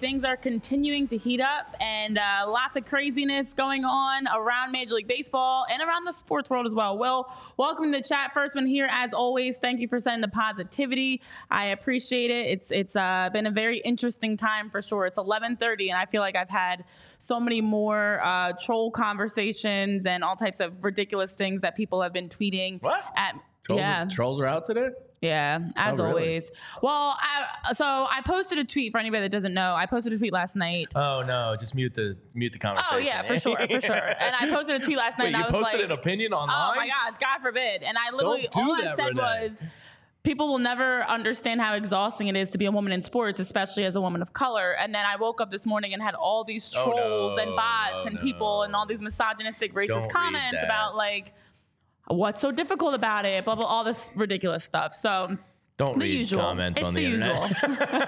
Things are continuing to heat up, and uh, lots of craziness going on around Major League Baseball and around the sports world as well. Will, welcome to the chat. First one here, as always. Thank you for sending the positivity. I appreciate it. It's it's uh, been a very interesting time for sure. It's 11:30, and I feel like I've had so many more uh, troll conversations and all types of ridiculous things that people have been tweeting What? at. Trolls, yeah. trolls are out today? Yeah, as Oh, really? always. Well, I, so I posted a tweet for anybody that doesn't know. I posted a tweet last night. Oh no, just mute the mute the conversation. Oh yeah, for sure, for sure. And I posted a tweet last night. Wait, and you I was posted like, an opinion online? Oh my gosh, God forbid! And I literally do all I said Renee. was. People will never understand how exhausting it is to be a woman in sports, especially as a woman of color. And then I woke up this morning and had all these Oh, trolls no. and bots Oh, and people no. and all these misogynistic, racist Don't comments about like what's so difficult about it, blah blah, all this ridiculous stuff. So Don't the read usual. comments it's on the, internet. usual.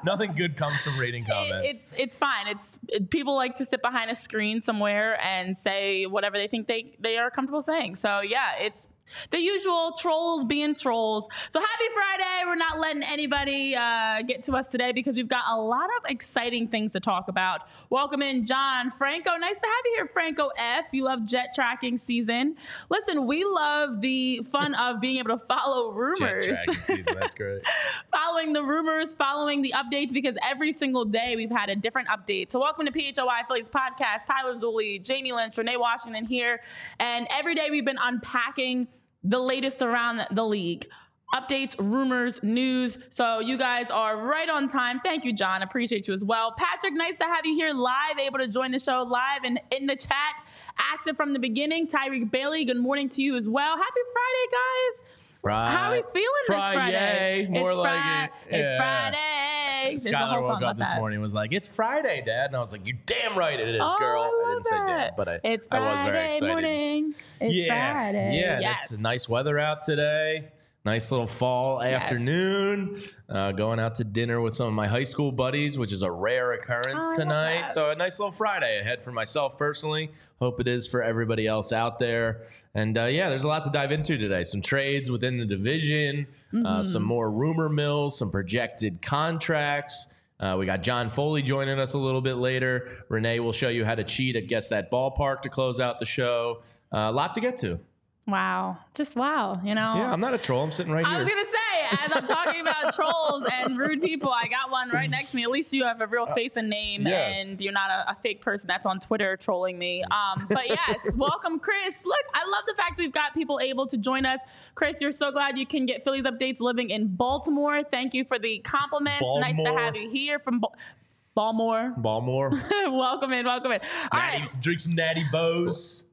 Nothing good comes from reading comments. It- it's it's fine. It's it- people like to sit behind a screen somewhere and say whatever they think they they are comfortable saying. So yeah, it's the usual trolls being trolls. So happy Friday! We're not letting anybody uh, get to us today because we've got a lot of exciting things to talk about. Welcome in John Franco. Nice to have you here, Franco F. You love jet tracking season. Listen, we love the fun of being able to follow rumors Jet tracking season. That's great. following the rumors, following the updates, because every single day we've had a different update. So, welcome to PHLY Phillies podcast. Tyler Dooley, Jamie Lynch, Renee Washington here. And every day we've been unpacking the latest around the league. Updates, rumors, news. So you guys are right on time. Thank you, John. Appreciate you as well. Patrick, nice to have you here live, able to join the show live and in the chat, active from the beginning. Tyreek Bailey, good morning to you as well. Happy Friday, guys. How are we feeling this Friday? Friday, more it's like Fri- it. It's Yeah. Friday. There's Skylar woke up this that. morning and was like, "It's Friday, Dad," and I was like, "You damn right it is, Oh, girl." I I, didn't say that. dad, but I, it's I Friday was very excited. morning. It's yeah, Friday. yeah. Yes. It's nice weather out today. Nice little fall Yes. afternoon. Uh, going out to dinner with some of my high school buddies, which is a rare occurrence Oh, tonight. So a nice little Friday ahead for myself personally. Hope it is for everybody else out there. And uh, yeah, there's a lot to dive into today. Some trades within the division, Mm-hmm. uh, some more rumor mills, some projected contracts. Uh, we got John Foley joining us a little bit later. Renee will show you how to cheat at Guess That Ballpark to close out the show. Uh, a lot to get to. Wow. Just wow. You know? Yeah, I'm not a troll. I'm sitting right I here. I was gonna say, as I'm talking about trolls and rude people, I got one right next to me. At least you have a real face and name, Uh, yes. and you're not a, a fake person that's on Twitter trolling me. Um, but yes, welcome, Chris. Look, I love the fact we've got people able to join us. Chris, you're so glad you can get Phillies updates living in Baltimore. Thank you for the compliments. Nice to have you here from Ba- Baltimore. Baltimore. welcome in, welcome in. All natty, right. Drink some Natty Bohs.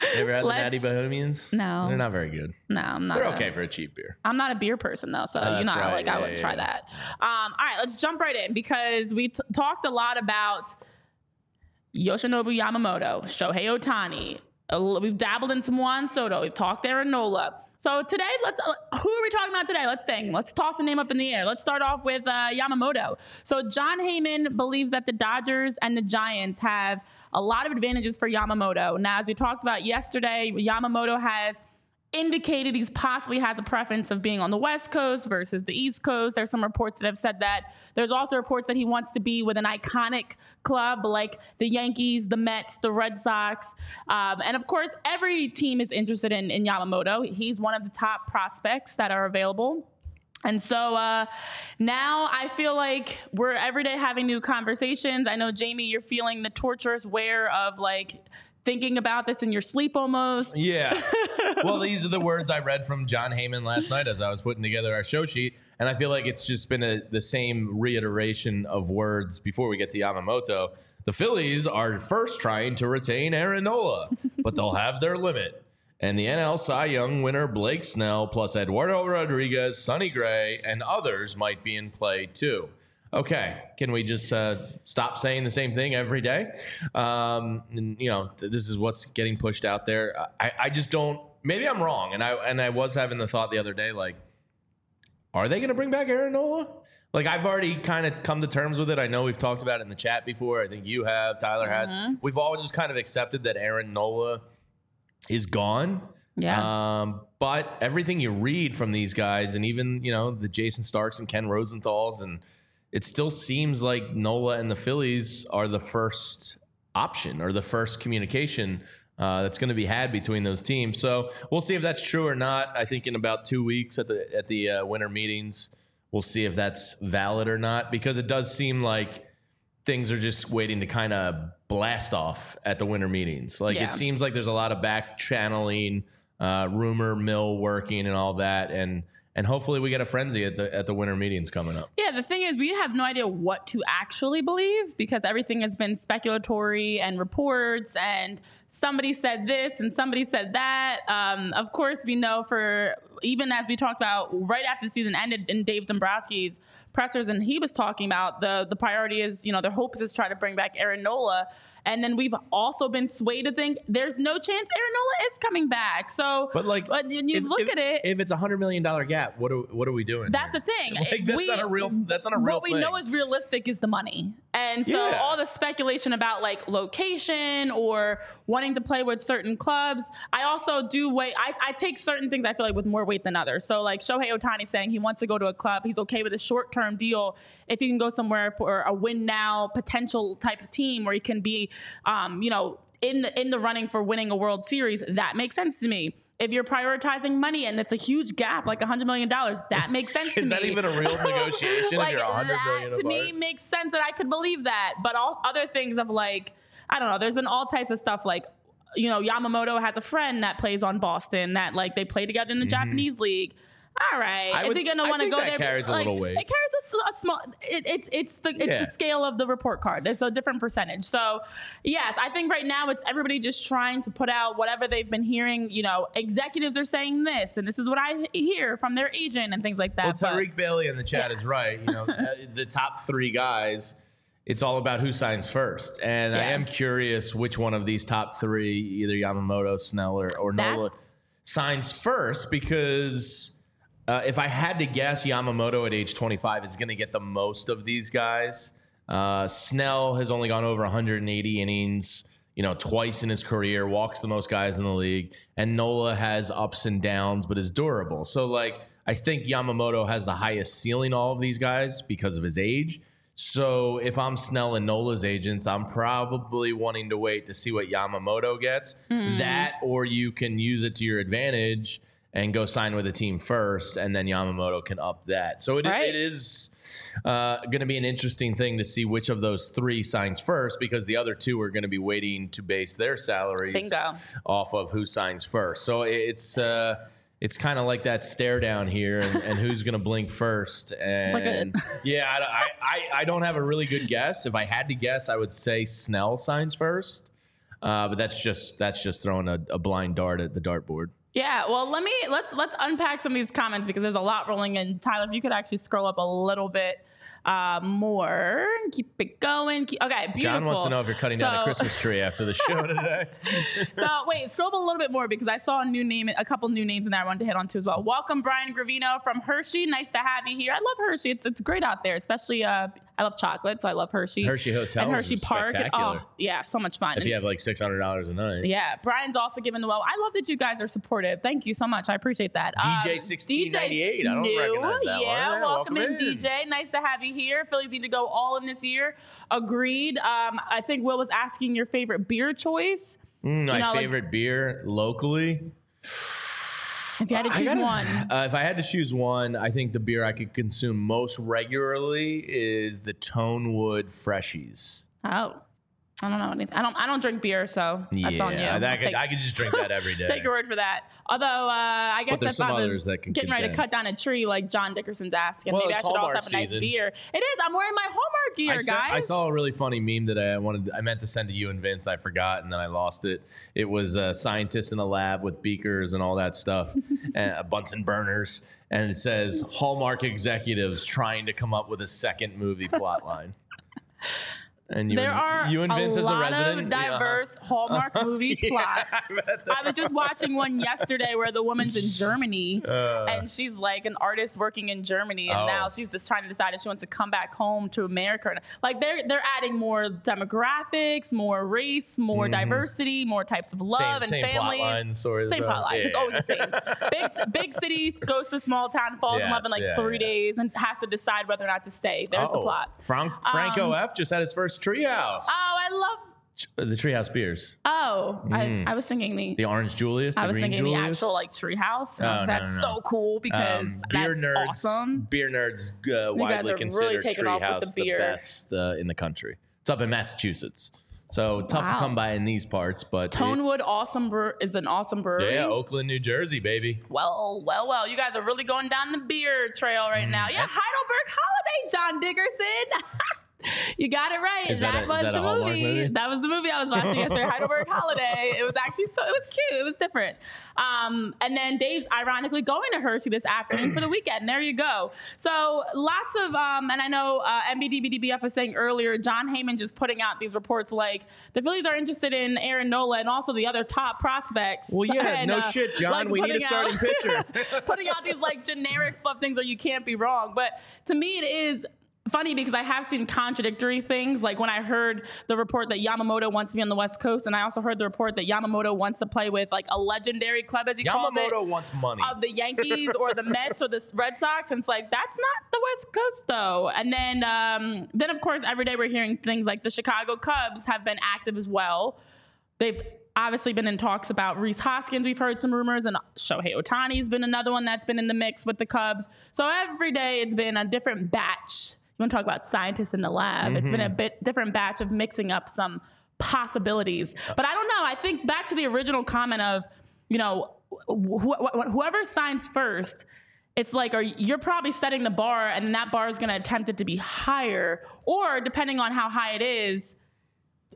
You ever had the Let's- Natty Bohemians? No. They're not very good. No, I'm not. They're a- okay for a cheap beer. I'm not a beer person though, so Oh, you know, right. like I Yeah, wouldn't yeah, try yeah. that. Um, all right, let's jump right in because we t- talked a lot about Yoshinobu Yamamoto, Shohei Otani. We've dabbled in some Juan Soto. We've talked Aaron Nola. So today, let's. Uh, who are we talking about today? Let's think. Let's toss a name up in the air. Let's start off with uh, Yamamoto. So Jon Heyman believes that the Dodgers and the Giants have a lot of advantages for Yamamoto. Now, as we talked about yesterday, Yamamoto has indicated he possibly has a preference of being on the West Coast versus the East Coast. There's some reports that have said that. There's also reports that he wants to be with an iconic club like the Yankees, the Mets, the Red Sox. Um, and of course, every team is interested in, in Yamamoto. He's one of the top prospects that are available. And so uh, now I feel like we're every day having new conversations. I know, Jamie, you're feeling the torturous wear of like thinking about this in your sleep almost. Yeah. well, these are the words I read from Jon Heyman last night as I was putting together our show sheet. And I feel like it's just been a, the same reiteration of words before we get to Yamamoto. The Phillies are first trying to retain Aaron Nola, but they'll have their limit and the NL Cy Young winner Blake Snell, plus Eduardo Rodriguez, Sonny Gray, and others might be in play too. Okay, can we just uh, stop saying the same thing every day? Um, and, you know, th- this is what's getting pushed out there. I, I just don't. Maybe I'm wrong, and I and I was having the thought the other day, like, are they going to bring back Aaron Nola? Like I've already kind of come to terms with it. I know we've talked about it in the chat before. I think you have, Tyler has. Mm-hmm. We've all just kind of accepted that Aaron Nola is gone. Yeah. Um, but everything you read from these guys, and even you know the Jayson Starks and Ken Rosenthal's, and it still seems like Nola and the Phillies are the first option or the first communication uh, that's going to be had between those teams. So we'll see if that's true or not. I think in about two weeks at the at the uh, winter meetings, we'll see if that's valid or not because it does seem like things are just waiting to kind of blast off at the winter meetings. Like Yeah. it seems like there's a lot of back channeling, uh, rumor mill working, and all that, and and hopefully we get a frenzy at the at the winter meetings coming up. Yeah, the thing is, we have no idea what to actually believe because everything has been speculatory and reports, and somebody said this and somebody said that. Um, of course, we know for even as we talked about right after the season ended in Dave Dombrowski's pressers, and he was talking about the the priority is you know their hopes is try to bring back Aaron Nola, and then we've also been swayed to think there's no chance Aaron Nola is coming back. So, But like, when you if- look if- at it, if it's a hundred million dollar gap, what are what are we doing? that's here? the thing. Like, that's not a real- that's not a real What we thing. know is realistic is the money, and so Yeah. all the speculation about like location or wanting to play with certain clubs. I also do weigh. I, I take certain things I feel like with more weight than others. So like Shohei Otani saying he wants to go to a club, he's okay with a short term deal if he can go somewhere for a win now potential type of team where he can be, um, you know, in the in the running for winning a World Series. That makes sense to me. If you're prioritizing money and it's a huge gap, like $100 million, that makes sense to Is me. that even a real negotiation if you're 100 that million to me makes sense that I could believe that. But all other things of like, I don't know, there's been all types of stuff like, you know, Yamamoto has a friend that plays on Boston that like they play together in the Japanese league. All right. I is would- he gonna want to go that there? carries a Like, little weight. It carries a small. It, it's it's the it's Yeah. the scale of the report card. There's a different percentage. So yes, I think right now it's everybody just trying to put out whatever they've been hearing. You know, executives are saying this, and this is what I hear from their agent and things like that. Well, But- Tariq Bailey in the chat Yeah. is right. You know, uh, the top three guys, it's all about who signs first. And I am curious which one of these top three, either Yamamoto, Snell, or, or Nola, signs first because. Uh, if I had to guess, Yamamoto at age 25 is going to get the most of these guys. Uh, Snell has only gone over 180 innings, you know, twice in his career, walks the most guys in the league, and Nola has ups and downs, but is durable. So, like, I think Yamamoto has the highest ceiling all of these guys because of his age. So, if I'm Snell and Nola's agents, I'm probably wanting to wait to see what Yamamoto gets. That, or you can use it to your advantage and go sign with a team first, and then Yamamoto can up that. So it, Right. it is uh, going to be an interesting thing to see which of those three signs first, because the other two are going to be waiting to base their salaries Bingo. off of who signs first. So it's uh, it's kind of like that stare down here, and, and who's going to blink first. And yeah, I, I, I- I don't have a really good guess. If I had to guess, I would say Snell signs first. Uh, but that's just that's just throwing a, a blind dart at the dartboard. Yeah, well, let me let's let's unpack some of these comments because there's a lot rolling in. Tyler, if you could actually scroll up a little bit uh, more, and keep it going. Keep, okay, beautiful. John wants to know if you're cutting down a Christmas tree after the show today. so wait, scroll up a little bit more because I saw a new name, a couple new names in there I wanted to hit on too as well. Welcome, Brian Gravino from Hershey. Nice to have you here. I love Hershey. It's it's great out there, especially uh, I love chocolate, so I love Hershey. Hershey Hotel and Hershey Park. spectacular. Oh, yeah, so much fun. if you have like six hundred dollars a night. Yeah, Brian's also giving the well. I love that you guys are supportive. Thank you so much. I appreciate that. Um, DJ 1698. I don't new. recognize that one. Yeah, Yeah, welcome, welcome in, in. DJ. Nice to have you here. Phillies need to go all in this year. Agreed. Um, I think Will was asking your favorite beer choice. Mm, my know, like- favorite beer locally. If you had to choose gotta- one, Uh, if I had to choose one, I think the beer I could consume most regularly is the Tonewood Freshies. oh, I don't know anything. I don't. I don't drink beer, so that's on you. that I'll could, take- I could just drink that every day. Take your word for that. Although uh, I guess if some I others was that can getting ready to cut down a tree like John Dickerson's asking, Well, maybe I should also Hallmark have a nice season. beer. It is. I'm wearing my Hallmark gear, I saw, guys. I saw a really funny meme that I wanted, I meant to send to you and Vince. I forgot, and then I lost it. It was uh, scientists in a lab with beakers and all that stuff, and uh, Bunsen burners, and it says Hallmark executives trying to come up with a second movie plot line. And you, there and, are you and Vince a as a lot resident, of yeah. diverse Hallmark movie Yeah, plots. I I was just watching one yesterday where the woman's in Germany Uh. and she's like an artist working in Germany, and Oh. now she's just trying to decide if she wants to come back home to America. Like they're they're adding more demographics, more race, more mm-hmm. diversity, more types of love same, and same plot families. line. Same uh, plot line. It's always the same. Big big city goes to small town, falls in love in like yeah, three yeah. days, and has to decide whether or not to stay. There's the Oh, plot. Frank, um, Franco F just had his first treehouse. Oh, I love. the treehouse beers. Oh, I, I was thinking the. The orange Julius. The I was green thinking Julius. the actual like treehouse. Oh, no, that's no, no. so cool because Um, beer that's nerds, awesome. beer nerds, uh, guys widely are really considered taking off with Treehouse the the, beer. best uh, in the country. It's up in Massachusetts, so tough to Wow. come by in these parts. But it- Tonewood Awesome Brew is an awesome brewery. yeah, Oaklyn, New Jersey, baby. Well, well, well. You guys are really going down the beer trail right Mm-hmm. now. Yeah, Heidelberg Holiday, John Dickerson. you got it right. That that a- was that the movie. movie? That was the movie I was watching yesterday, Heidelberg Holiday. It was actually so it was cute. It was different. Um, and then Dave's ironically going to Hershey this afternoon for the weekend. There you go. So lots of um, and I know uh, MBDBDBF was saying earlier, Jon Heyman just putting out these reports like the Phillies are interested in Aaron Nola and also the other top prospects. Well, yeah, And, no uh, shit, John. like, we need a putting out- starting pitcher. putting out these like generic fluff things where you can't be wrong. But to me, it is funny because I have seen contradictory things. Like when I heard the report that Yamamoto wants to be on the West Coast, and I also heard the report that Yamamoto wants to play with like a legendary club, as he calls it. Yamamoto wants money. Of the Yankees or the Mets or the Red Sox, and it's like that's not the West Coast though. And then, um, then of course, every day we're hearing things like the Chicago Cubs have been active as well. They've obviously been in talks about Rhys Hoskins. We've heard some rumors, and Shohei Otani's been another one that's been in the mix with the Cubs. So every day it's been a different batch. You want to talk about scientists in the lab? It's been a mm-hmm. bit different batch of mixing up some possibilities. Uh but I don't know. I think back to the original comment of, you know, wh- wh- whoever signs first. It's like, are you're probably setting the bar, and that bar is going to attempt it to be higher, or depending on how high it is,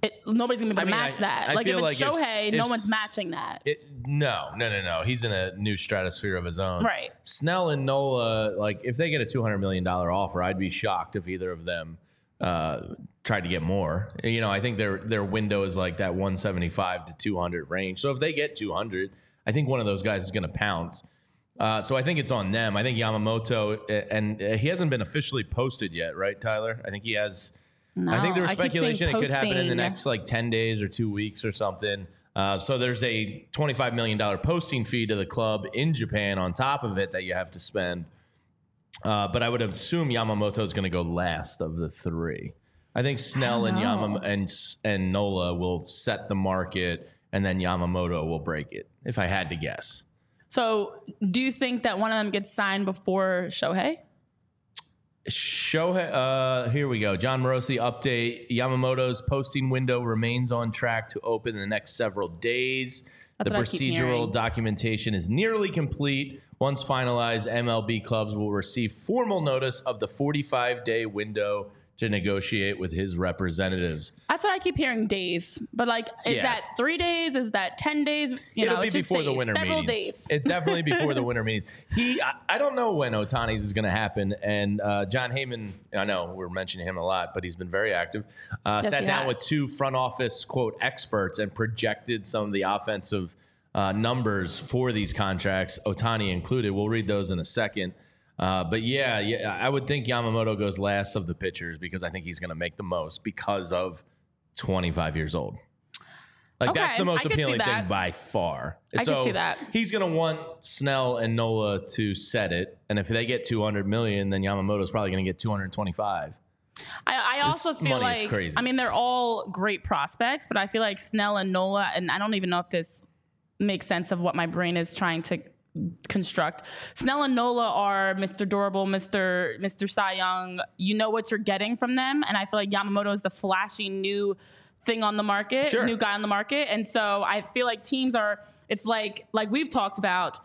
it, nobody's gonna be able to I mean, match I- that. I like if it's like if- Shohei, no if- one's matching that. It, no, no, no, no. He's in a new stratosphere of his own. Right. Snell and Nola, like if they get a two hundred million dollar offer, I'd be shocked if either of them uh, tried to get more. You know, I think their their window is like that one seventy five to two hundred range. So if they get two hundred, I think one of those guys is going to pounce. Uh, so I think it's on them. I think Yamamoto, and uh, he hasn't been officially posted yet, right, Tyler? I think he has. I think there was I keep saying speculation it could happen in the posting. next like 10 days or two weeks or something. Uh, so there's a $25 million posting fee to the club in Japan on top of it that you have to spend. Uh, but I would assume Yamamoto is going to go last of the three. I think Snell and. Yamam and and Nola will set the market, and then Yamamoto will break it. If I had to guess, So, do you think that one of them gets signed before Shohei? Shohei, uh, here we go. Jon Morosi update. Yamamoto's posting window remains on track to open in the next several days. That's the what I keep procedural documentation is nearly complete. Once finalized, MLB clubs will receive formal notice of the 45 day window to negotiate with his representatives. That's what I keep hearing days. But like, is Yeah. that three days? Is that 10 days? You It'll know, be before the winter several meetings. days. It's definitely before the winter meetings. He, I, I don't know when Otani's is going to happen. And uh, Jon Heyman, I know we're mentioning him a lot, but he's been very active. Uh, Yes, sat down has. with two front office quote experts and projected some of the offensive uh, numbers for these contracts, Otani included. We'll read those in a second. Uh, but yeah, yeah, I would think Yamamoto goes last of the pitchers because I think he's going to make the most because of 25 years old. Like that's the most I could see appealing thing by far. I so see that. he's going to want Snell and Nola to set it, and if they get 200 million, then Yamamoto's probably going to get 225. I, I also feel like crazy. I mean they're all great prospects, but I feel like Snell and Nola, and I don't even know if this makes sense of what my brain is trying to construct. Snell and Nola are Mr. Durable, Mr. Mr. Cy Young. You know what you're getting from them, and I feel like Yamamoto is the flashy new thing on the market, Sure. new guy on the market, and so I feel like teams are. It's like like we've talked about.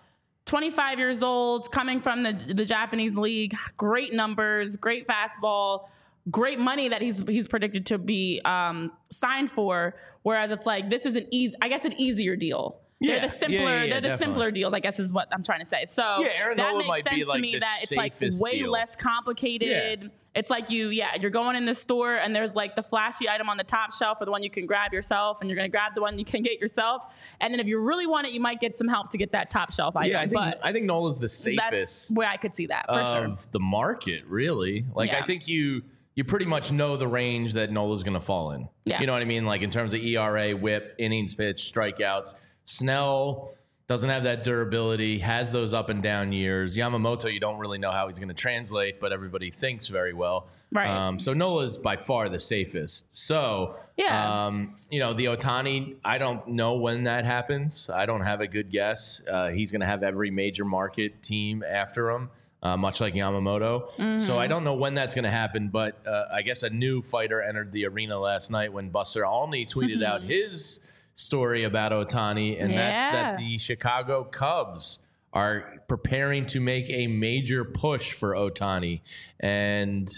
25 years old, coming from the, the Japanese league, great numbers, great fastball, great money that he's he's predicted to be um, signed for. Whereas it's like this is an easy, I guess, an easier deal. Yeah, they're the simpler, yeah, yeah, they're the definitely. simpler deals. I guess is what I'm trying to say. So Yeah, Aaron that Nola makes might sense be, to me that it's like way deal. less complicated. It's like you, yeah, you're going in the store and there's like the flashy item on the top shelf or the one you can grab yourself, and you're gonna grab the one you can get yourself. And then if you really want it, you might get some help to get that top shelf item. Yeah, I think but I think Nola's the that's safest where I could see that for of sure. the market, really. Like I think you you pretty much know the range that Nola's going to fall in. Yeah. You know what I mean? Like in terms of ERA, WHIP, innings pitched, strikeouts. Snell doesn't have that durability, has those up and down years. Yamamoto, you don't really know how he's going to translate, but everybody thinks very well. Right. Um, so Nola is by far the safest. So, Yeah. um, you know, the Otani, I don't know when that happens. I don't have a good guess. Uh, he's going to have every major market team after him. Uh, much like Yamamoto. Mm-hmm. So I don't know when that's going to happen, but uh, I guess a new fighter entered the arena last night when Buster Olney tweeted out his story about Otani, and that's that the Chicago Cubs are preparing to make a major push for Otani. And,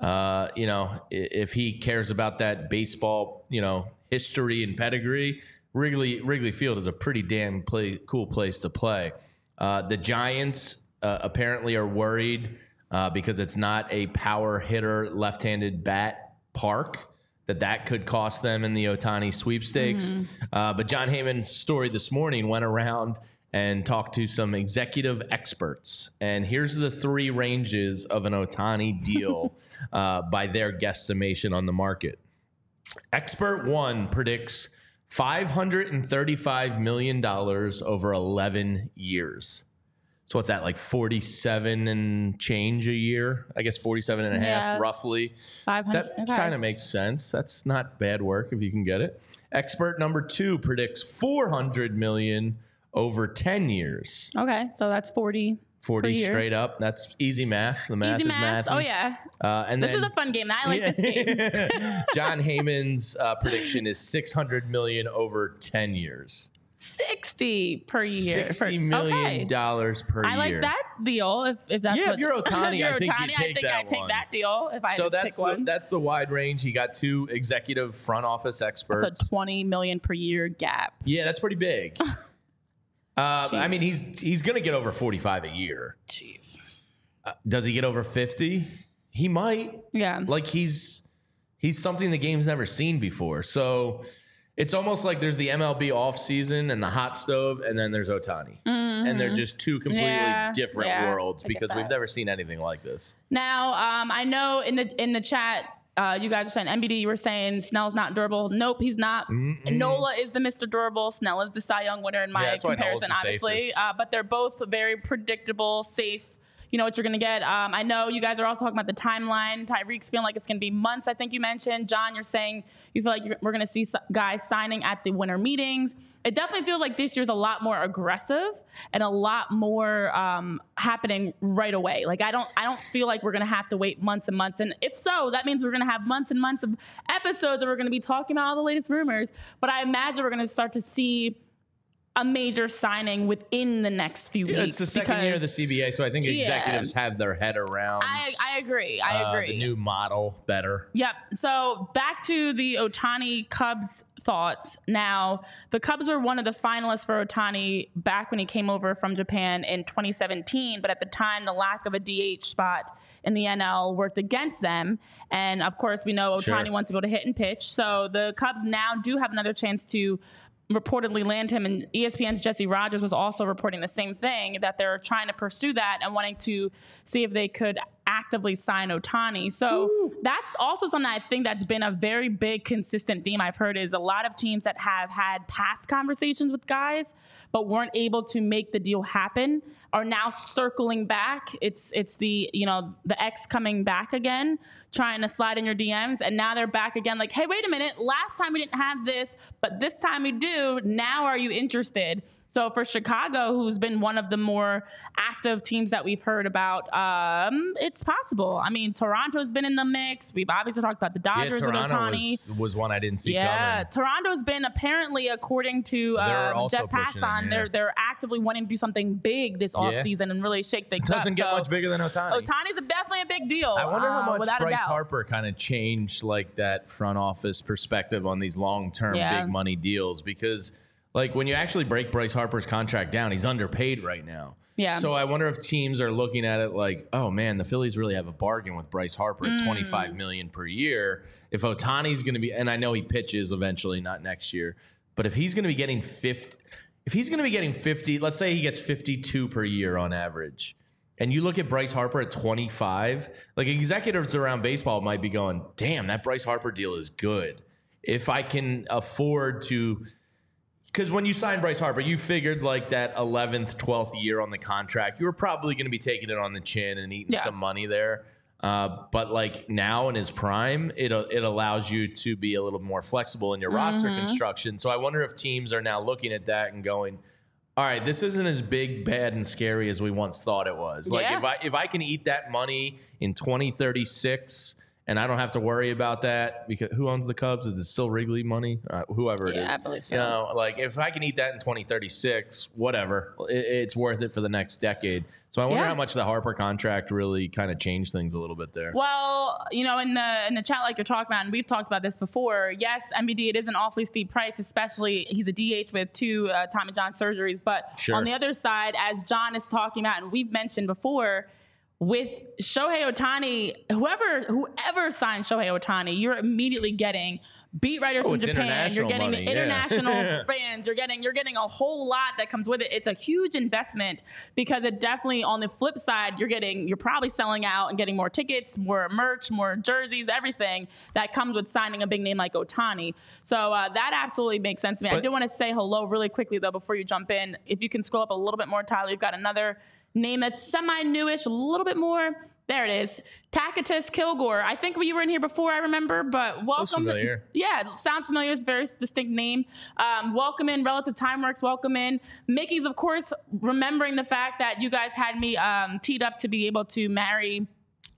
uh, you know, if he cares about that baseball, you know, history and pedigree, Wrigley, Wrigley Field is a pretty damn play, cool place to play. Uh, the Giants uh, apparently are worried uh, because it's not a power hitter left-handed bat park that that could cost them in the Otani sweepstakes. Uh, but Jon Heyman's story this morning went around and talked to some executive experts. And here's the three ranges of an Otani deal uh, by their guesstimation on the market. Expert one predicts $535 million over 11 years. So what's that, like 47 and change a year? I guess 47 and a half, Yeah. roughly. 500. That okay. kind of makes sense. That's not bad work if you can get it. Expert number two predicts 400 million over 10 years. Okay, so that's 40. 40 year. straight up. That's easy math. The math Easy is math. Oh, yeah. Uh, and This then, is a fun game. I like this game. Jon Heyman's uh, prediction is 600 million over 10 years. 60 per year. Sixty million okay. dollars per year. I like that deal. If, if that's Yeah, what, if you're I think you take I think that I take one. that deal. If I So that's the, one. that's the wide range. He got two executive front office experts. That's a 20 million per year gap. Yeah, that's pretty big. uh, I mean, he's he's gonna get over forty five a year. Jeez. Does he get over fifty? He might. Yeah. Like he's he's something the game's never seen before. So it's almost like there's the MLB offseason and the hot stove, and then there's Otani, and they're just two completely Mm-hmm. Yeah, different yeah, worlds because we've never seen anything like this. Now, um, I know in the in the chat, uh, you guys are saying MBD, You were saying Snell's not durable. Nope, he's not. Nola is the Mr. Durable. Snell is the Cy Young winner in my Yeah, that's why Nola's comparison, obviously. Uh, but they're both very predictable, safe. You know what you're gonna get. Um, I know you guys are all talking about the timeline. Tyreek's feeling like it's gonna be months. I think you mentioned John. You're saying you feel like we're gonna see guys signing at the winter meetings. It definitely feels like this year's a lot more aggressive and a lot more um, happening right away. Like I don't, I don't feel like we're gonna have to wait months and months. And if so, that means we're gonna have months and months of episodes that we're gonna be talking about all the latest rumors. But I imagine we're gonna start to see a major signing within the next few Yeah, weeks. it's the second year of the CBA, so I think Yeah. executives have their head around. I, I agree. I uh, agree. the new model better. Yep. So back to the Otani Cubs thoughts. Now, the Cubs were one of the finalists for Otani back when he came over from Japan in 2017, but at the time, the lack of a DH spot in the NL worked against them. And of course, we know Otani Sure. wants to go to hit and pitch. So the Cubs now do have another chance to reportedly land him and ESPN's Jesse Rogers was also reporting the same thing that they're trying to pursue that and wanting to see if they could actively sign Otani. So that's also something I think that's been a very big consistent theme I've heard is a lot of teams that have had past conversations with guys but weren't able to make the deal happen are now circling back. It's it's the, you know, the ex coming back again, trying to slide in your DMs and now they're back again like, "Hey, wait a minute. Last time we didn't have this, but this time we do. Now are you interested?" So for Chicago, who's been one of the more active teams that we've heard about, um, it's possible. I mean, Toronto's been in the mix. We've obviously talked about the Yeah, Dodgers with Toronto Otani. was, was one I didn't see coming. yeah, coming. Toronto's been apparently, according to um, Jeff Passan, yeah. they're they're actively wanting to do something big this offseason and really shake things up. Doesn't get So much bigger than Otani. Otani's a, definitely a big deal. I wonder how uh, much a Bryce. Harper kind of changed like that front office perspective on these long term Yeah. big money deals because like when you actually break Bryce Harper's contract down, he's underpaid right now. Yeah. So I wonder if teams are looking at it like, oh man, the Phillies really have a bargain with Bryce Harper at Mm. 25 million per year. If Otani's going to be and I know he pitches eventually, not next year, but if he's going to be getting 50 if he's going to be getting 50, let's say he gets 52 per year on average. And you look at Bryce Harper at 25, like executives around baseball might be going, damn, that Bryce Harper deal is good. If I can afford to, because when you signed Bryce Harper, you figured like that 11th, 12th year on the contract, you were probably going to be taking it on the chin and eating Yeah. some money there. Uh, but like now in his prime, it it allows you to be a little more flexible in your roster Mm-hmm. construction. So I wonder if teams are now looking at that and going, all right, this isn't as big, bad, and scary as we once thought it was. Like Yeah. if I if I can eat that money in 2036 and I don't have to worry about that because who owns the Cubs? Is it still Wrigley money? Uh, whoever it is. Yeah, I believe so. You know, like if I can eat that in 2036, whatever, it, it's worth it for the next decade. So I wonder Yeah. how much the Harper contract really kind of changed things a little bit there. Well, you know, in the in the chat like you're talking about, and we've talked about this before. Yes, MBD it is an awfully steep price, especially he's a DH with two uh, Tommy John surgeries. But Sure. on the other side, as John is talking about, and we've mentioned before, with Shohei Otani, whoever whoever signed Shohei Otani, you're immediately getting beat writers Oh, from Japan. You're getting money, the yeah. international fans. You're getting you're getting a whole lot that comes with it. It's a huge investment because it definitely on the flip side, you're getting you're probably selling out and getting more tickets, more merch, more jerseys, everything that comes with signing a big name like Otani. So uh, that absolutely makes sense to me. I do want to say hello really quickly though before you jump in. If you can scroll up a little bit more, Tyler, you've got another name that's semi-newish, a little bit more. There it is, Tacitus Kilgore. I think you were in here before, I remember, but welcome. familiar. Yeah, sounds familiar. It's a very distinct name. Um, welcome in, Relative Time Works. Welcome in. Mickey's, of course, remembering the fact that you guys had me um, teed up to be able to marry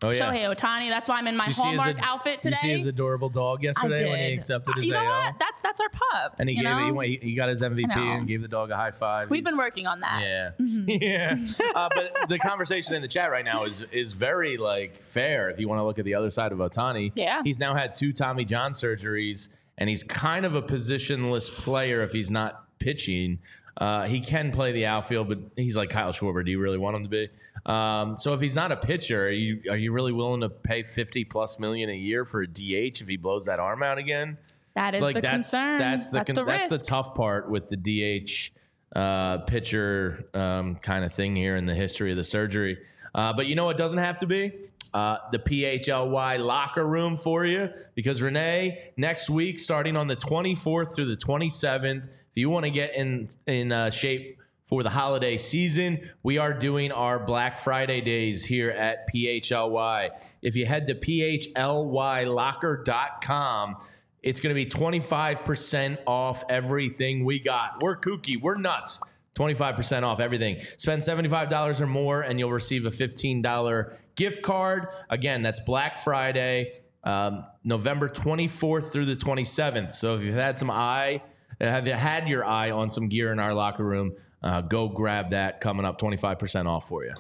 oh yeah. Shohei Otani. That's why I'm in my Did you see his Hallmark outfit Did today. you see his adorable dog yesterday when he accepted his You know AL? what? That's that's our pup. And he gave know? it, he, went- he got his MVP and gave the dog a high five. We've been working on that. Yeah, Mm-hmm. yeah. Uh, but the conversation in the chat right now is is very like fair. If you want to look at the other side of Otani, Yeah. he's now had two Tommy John surgeries, and he's kind of a positionless player if he's not pitching. Uh, he can play the outfield, but he's like Kyle Schwarber. Do you really want him to be? Um, so if he's not a pitcher, are you are you really willing to pay fifty plus million a year for a DH if he blows that arm out again? That is like the that's concern. that's the, that's con- the that's the tough part with the DH uh, pitcher um, kind of thing here in the history of the surgery. Uh, but you know what doesn't have to be uh, the PHLY locker room for you because Renee next week starting on the 24th through the 27th. You want to get in in uh, shape for the holiday season. We are doing our Black Friday days here at PHLY. If you head to PHLYlocker.com, it's going to be 25% off everything we got. We're kooky, we're nuts. 25% off everything. Spend $75 or more and you'll receive a $15 gift card. Again, that's Black Friday, um, November 24th through the 27th. So if you've had some eye have you had your eye on some gear in our locker room? Uh, go grab that coming up 25% off for you.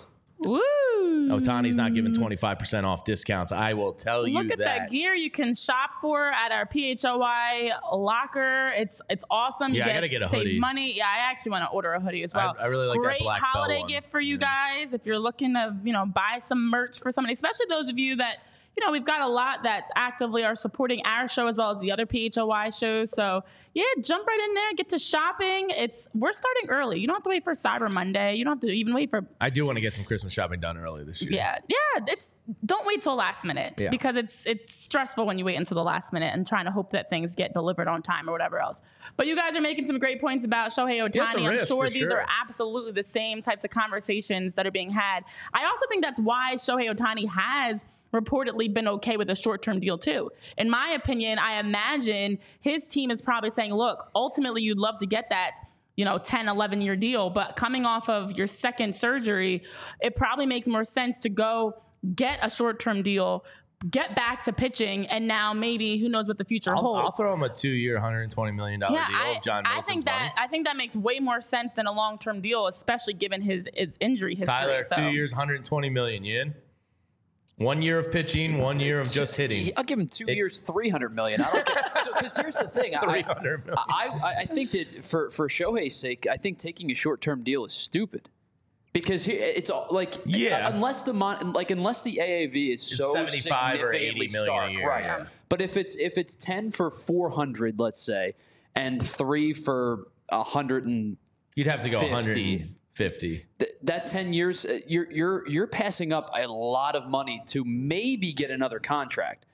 Woo! Otani's not giving 25% off discounts. I will tell you Look at that. gear you can shop for at our PHLY locker. It's it's awesome. Yeah, you I gotta get a save hoodie. money. Yeah, I actually want to order a hoodie as well. I really like that Great black bell holiday gift for you guys if you're looking to you know buy some merch for somebody, especially those of you that you know we've got a lot that actively are supporting our show as well as the other PHLY shows. So yeah, jump right in there, get to shopping. It's we're starting early. You don't have to wait for Cyber Monday. You don't have to even wait for I do want to get some Christmas shopping done early this year. yeah, yeah. It's don't wait till last minute Yeah. because it's it's stressful when you wait until the last minute and trying to hope that things get delivered on time or whatever else. But you guys are making some great points about Shohei Yeah, it's a Otani. I'm sure these sure. are absolutely the same types of conversations that are being had. I also think that's why Shohei Otani has reportedly been okay with a short-term deal too. In my opinion, I imagine his team is probably saying, "Look, ultimately you'd love to get that you know 10 11 year deal but coming off of your second surgery it probably makes more sense to go get a short-term deal get back to pitching and now maybe who knows what the future I'll, holds I'll throw him a two-year, $120 million deal I, of John I think that money. I think that makes way more sense than a long-term deal, especially given his, his injury history. Tyler, so. two years, 120 million. You in? One year of pitching, one year of just hitting. I'll give him two It- years, three hundred million. I don't. So, because here's the thing, I, 300 million. I, I, think that for for Shohei's sake, I think taking a short term deal is stupid. Because he, it's all like Yeah. Uh, unless the mon, like unless the AAV is so 75 or 80 significantly million a stark, year, right? yeah. But if it's if it's ten for four hundred, let's say, and three for a hundred and You'd have to go 50. 150. th- that 10 years uh, you're you're you're passing up a lot of money to maybe get another contract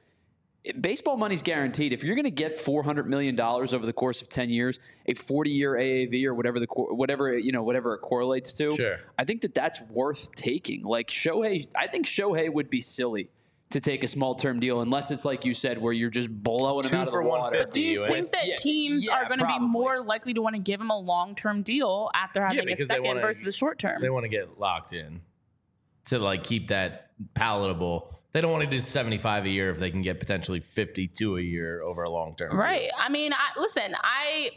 baseball money's guaranteed if you're going to get 400 million dollars over the course of 10 years a 40 year AAV or whatever the whatever you know whatever it correlates to Sure. I think that that's worth taking like Shohei I think Shohei would be silly to take a small term deal unless it's like you said where you're just blowing Two him out for of the water 150. Do you you think in? that Yeah, teams yeah, are going to be more likely to want to give him a long-term deal after having a second wanna- versus a short-term? They want to get locked in to like keep that palatable. They don't want to do 75 a year if they can get potentially 52 a year over a long term. Right. I mean, I, listen, I,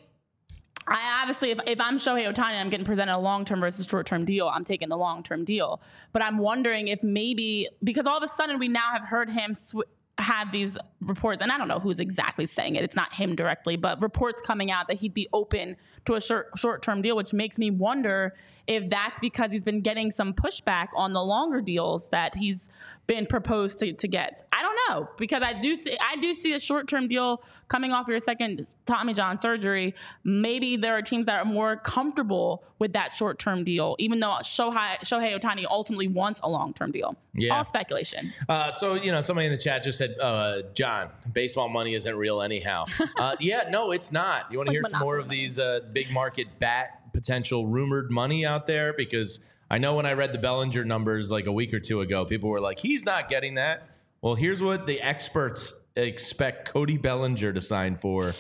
I obviously, if, if I'm Shohei Otani and I'm getting presented a long term versus short term deal, I'm taking the long term deal. But I'm wondering if maybe because all of a sudden we now have heard him sw- have these reports, and I don't know who's exactly saying it. It's not him directly, but reports coming out that he'd be open to a short term deal, which makes me wonder if that's because he's been getting some pushback on the longer deals that he's been proposed to, to get. I don't know because I do see I do see a short term deal coming off your second Tommy John surgery. Maybe there are teams that are more comfortable with that short term deal, even though Shohei, Shohei Otani ultimately wants a long term deal. Yeah. All speculation. Uh, so you know, somebody in the chat just said, uh, "John, baseball money isn't real anyhow." uh, yeah, no, it's not. You want to like hear some more of Monopoly these uh, big market bat potential rumored money out there? Because I know when I read the Bellinger numbers like a week or two ago, people were like, "He's not getting that." Well, here's what the experts expect Cody Bellinger to sign for.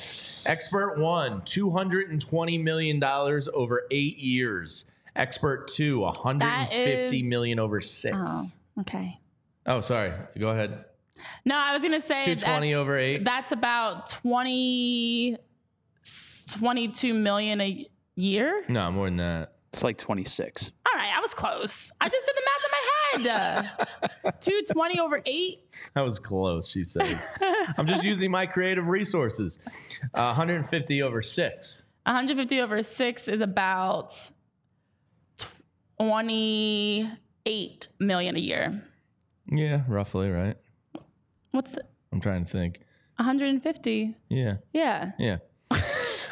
Expert one, two hundred and twenty million dollars over eight years. Expert two, one hundred and fifty is- million over six. Oh, okay. Oh, sorry. Go ahead. No, I was gonna say 220 that's- over eight? That's about 20, 22 million a year. No, more than that. It's like 26 All right, I was close. I just did the math in my head. Two twenty over eight. That was close, she says. I'm just using my creative resources. Uh, 150 over six. 150 over six is about 28 million a year. Yeah, roughly, right? What's it? I'm trying to think. 150? Yeah, Yeah. yeah.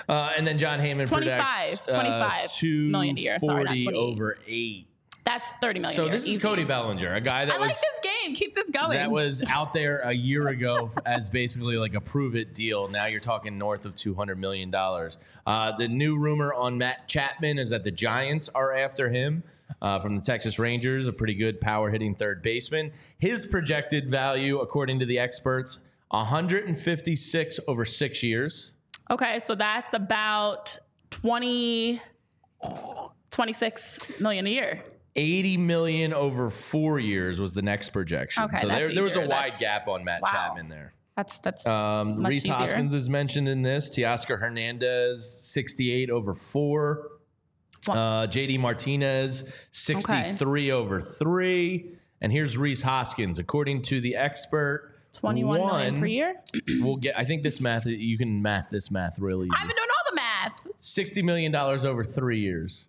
Uh, and then Jon Heyman 25, predicts uh, 25 two million a year. Sorry, not 40 28. over eight. That's 30 million. a So year, this is easy. Cody Bellinger, a guy that I was like this game. Keep this going. that was out there a year ago as basically like a prove it deal. Now you're talking north of $200 million. Uh, the new rumor on Matt Chapman is that the Giants are after him uh, from the Texas Rangers, a pretty good power hitting third baseman. His projected value, according to the experts, 156 over six years. Okay, so that's about 20, 26 million a year. 80 million over four years was the next projection. Okay, so there, that's there was a easier. wide That's- gap on Matt wow. Chapman there. That's that's Um, Rhys easier. Hoskins is mentioned in this. Teoscar Hernandez, 68 over four. Uh, JD Martinez, 63 over three. And here's Rhys Hoskins. According to the expert, 21 million per year. We'll get, I think this math, you can math this math really. I've been doing all the math. $60 million over three years.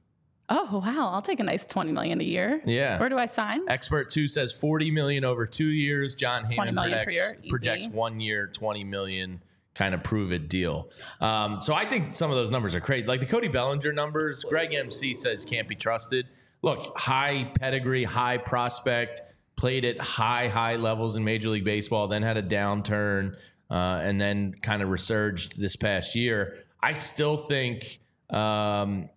Oh wow, I'll take a nice 20 million a year. Yeah. Where do I sign? Expert two says 40 million over two years. John 20 Heyman projects, year, projects one year, 20 million kind of prove it deal. Um, so I think some of those numbers are crazy. Like the Cody Bellinger numbers, Greg MC says can't be trusted. Look, high pedigree, high prospect, played at high, high levels in Major League Baseball, then had a downturn, uh, and then kind of resurged this past year. I still think. Um,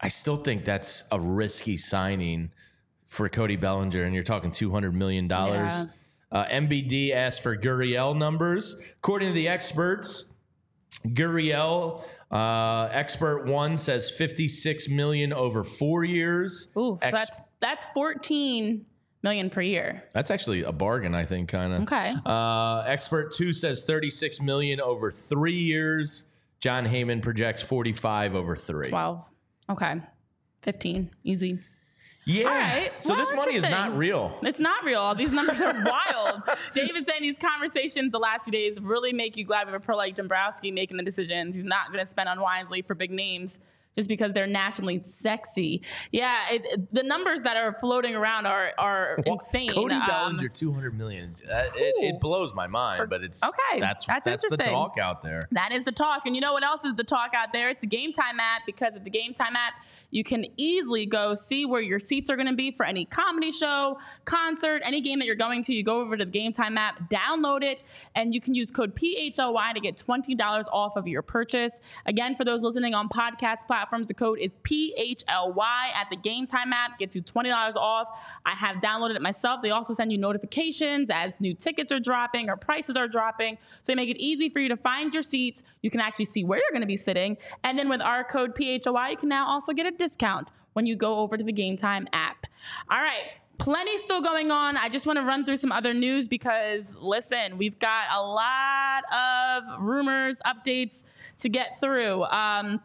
I still think that's a risky signing for Cody Bellinger, and you're talking two hundred million dollars. Yeah. Uh, MBD asked for Gurriel numbers. According to the experts, Gurriel uh, expert one says fifty six million over four years. Ooh, so Ex- that's that's 14 million per year. That's actually a bargain, I think, kind of. Okay. Uh, expert two says thirty six million over three years. Jon Heyman projects forty five over three. 12. Okay. 15. Easy. Yeah. right. So Well, this money is not real. It's not real. All These numbers are wild. David saying these conversations the last few days really make you glad we have a pro like Dombrowski making the decisions. He's not going to spend unwisely for big names just because they're nationally sexy. Yeah, it, it- the numbers that are floating around are are insane. Cody Um, Bellinger, two hundred million. Uh, it, it blows my mind, but it's okay, That's that's that's, the talk out there. That is the talk. And you know what else is the talk out there? It's a Game Time app because of the Game Time app, you can easily go see where your seats are going to be for any comedy show, concert, any game that you're going to. You go over to the Game Time app, download it, and you can use code PHLY to get $20 off of your purchase. Again, for those listening on podcast platforms, the code is PHLY at the Game Time app, gets you $20 off. I have downloaded it myself. They also send you notifications as new tickets are dropping or prices are dropping. So they make it easy for you to find your seats. You can actually see where you're going to be sitting. And then with our code PHLY, you can now also get a discount when you go over to the Game Time app. All right. Plenty still going on. I just want to run through some other news because, listen, we've got a lot of rumors, updates to get through. Um,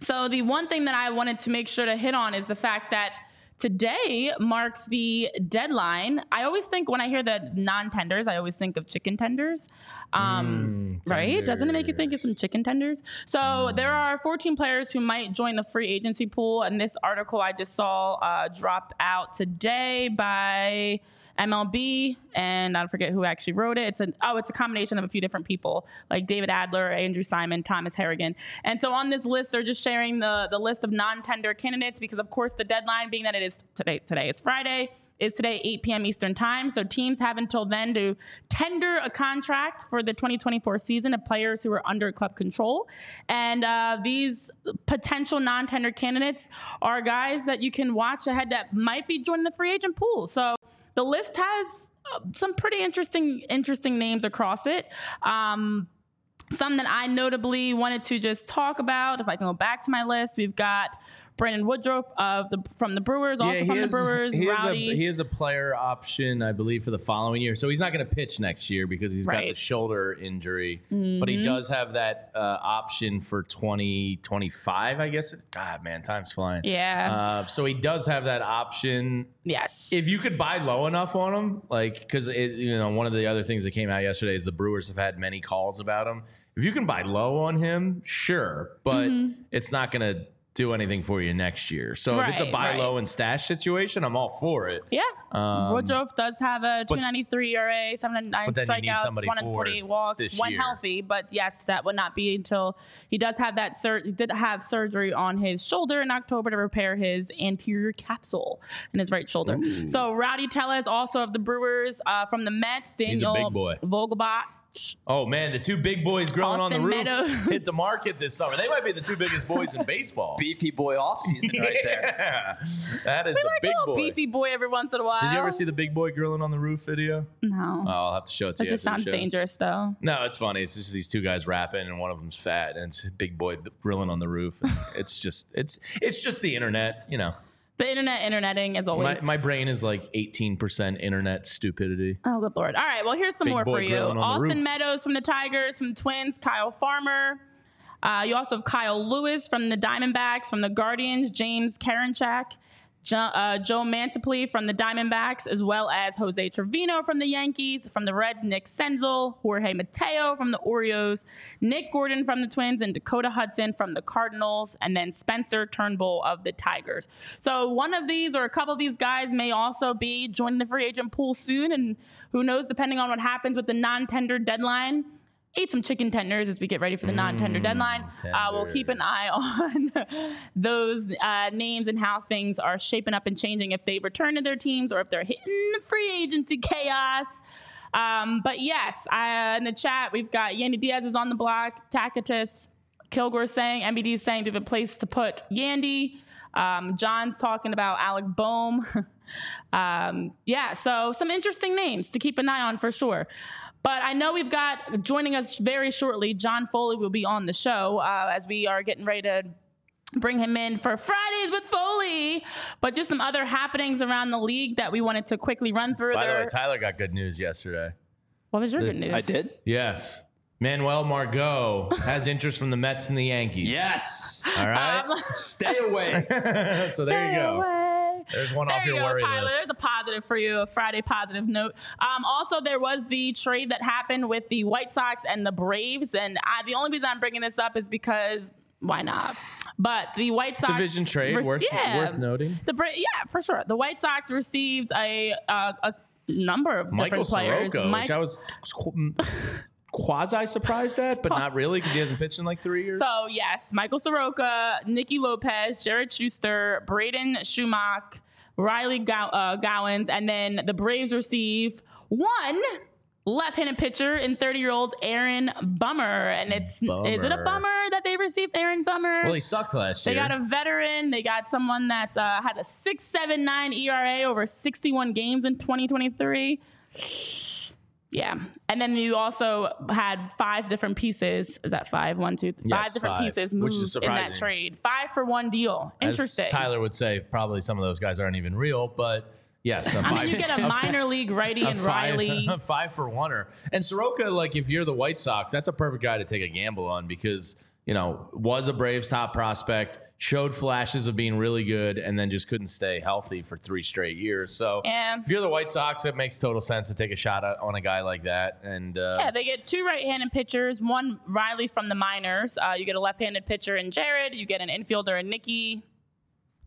so the one thing that I wanted to make sure to hit on is the fact that today marks the deadline. I always think when I hear the non-tenders, I always think of chicken tenders. Um, right? Doesn't it make you think of some chicken tenders? So there are 14 players who might join the free agency pool, and this article I just saw uh, drop out today by MLB, and I don't forget who actually wrote it. It's an oh, it's a combination of a few different people, like David Adler, Andrew Simon, Thomas Harrigan. And so on this list, they're just sharing the the list of non-tender candidates because, of course, the deadline being that it is today. Today is Friday. Is today 8 p.m. Eastern time. So teams have until then to tender a contract for the 2024 season of players who are under club control. And uh, these potential non-tender candidates are guys that you can watch ahead that might be joining the free agent pool. So the list has uh, some pretty interesting interesting names across it. Um, some that I notably wanted to just talk about. If I can go back to my list, we've got Brandon Woodruff of the from the Brewers, also from the Brewers. he, has a, Rowdy. he has a player option, I believe, for the following year. So he's not going to pitch next year because he's got the shoulder injury. But he does have that uh, option for 2025, I guess. God, man, time's flying. Yeah. Uh, so he does have that option. yes. If you could buy low enough on him, like because you know one of the other things that came out yesterday is the Brewers have had many calls about him. If you can buy low on him, sure, but Mm-hmm. it's not going to do anything for you next year. So if it's a buy right. low and stash situation, I'm all for it. yeah. Um, Woodruff does have a but- 293 ERA, 79 But then strikeouts, somebody 148 for walks, one year. healthy. But yes, that would not be until he does have that sur- he did have surgery on his shoulder in October to repair his anterior capsule in his right shoulder. So Rowdy Tellez, also of the Brewers, uh, from the Mets, Daniel. Vogelbach. Oh man, the two big boys growing on Austin the roof Meadows. hit the market this summer. They might be the two biggest boys in baseball. Beefy boy offseason right there. That is We the like big a boy. beefy boy every once in a while. Did you ever see the big boy grilling on the roof video? No. Oh, I'll have to show it to that you. It just sounds show. dangerous, though. No, it's funny. It's just these two guys rapping, and one of them's fat, and it's a big boy grilling on the roof. It's just, it's, it's just the internet, you know. The internet, interneting as My, always. my brain is like 18% internet stupidity. Oh, good lord! All right, well, here's some Big more boy for you. grilling on the Austin roof. Meadows from the Tigers, from Twins, Kyle Farmer. Uh, you also have Kyle Lewis from the Diamondbacks, from the Guardians, James Karinchak, jo- uh, Joe Mantiply from the Diamondbacks, as well as Jose Trevino from the Yankees, from the Reds, Nick Senzel, Jorge Mateo from the Orioles, Nick Gordon from the Twins, and Dakota Hudson from the Cardinals, and then Spencer Turnbull of the Tigers. So one of these or a couple of these guys may also be joining the free agent pool soon, and who knows, depending on what happens with the non-tender deadline. Eat some chicken tenders as we get ready for the non-tender deadline. Uh, we'll keep an eye on those uh, names and how things are shaping up and changing if they return to their teams or if they're hitting the free agency chaos. Um, but yes, uh, in the chat we've got Yandy Diaz is on the block. Tacitus Kilgore saying MBD is saying to have a place to put Yandy. Um, John's talking about Alec Bohm. um, yeah, so some interesting names to keep an eye on for sure. But I know we've got joining us very shortly. John Foley will be on the show uh, as we are getting ready to bring him in for Fridays with Foley. But just some other happenings around the league that we wanted to quickly run through. By the way, Tyler got good news yesterday. what was your good news? I did. Yes. Manuel Margot has interest from the Mets and the Yankees. Yes. All right. Um, Stay away. so there you go. Away. There's one There off you your go, worry Tyler. list. There's a positive for you, a Friday positive note. Um, also, there was the trade that happened with the White Sox and the Braves, and I, the only reason I'm bringing this up is because why not? But the White Sox Division trade, rec- worth- worth noting. The Bra- yeah, for sure. The White Sox received a uh, a number of Michael different players. Soroka, Mike- which I was quasi surprised at, but not really because he hasn't pitched in like three years. So yes, Michael Soroka, Nicky Lopez, Jared Schuster, Braden Shewmake, Riley Gow- uh, Gowens, and then the Braves receive one left-handed pitcher in 30-year-old Aaron Bummer, and it's is it a Bummer. bummer that they received Aaron Bummer? well, he sucked last they year. They got a veteran. They got someone that uh, had a 6.79 ERA over 61 games in 2023. Yeah, and then you also had five different pieces. Is that five? One, two, Yes, five different five, pieces moved in that trade. Five for one deal. As Interesting. Tyler would say, probably some of those guys aren't even real, but yes. a I five- mean, you get a minor league righty and five, Riley. five for oneer. And Soroka, like if you're the White Sox, that's a perfect guy to take a gamble on because you know was a Braves top prospect, showed flashes of being really good, and then just couldn't stay healthy for three straight years. So Yeah. if you're the White Sox, it makes total sense to take a shot at- on a guy like that. And uh, Yeah, they get two right-handed pitchers. One Riley from the minors. Uh, you get a left-handed pitcher in Jared. You get an infielder in Nicky.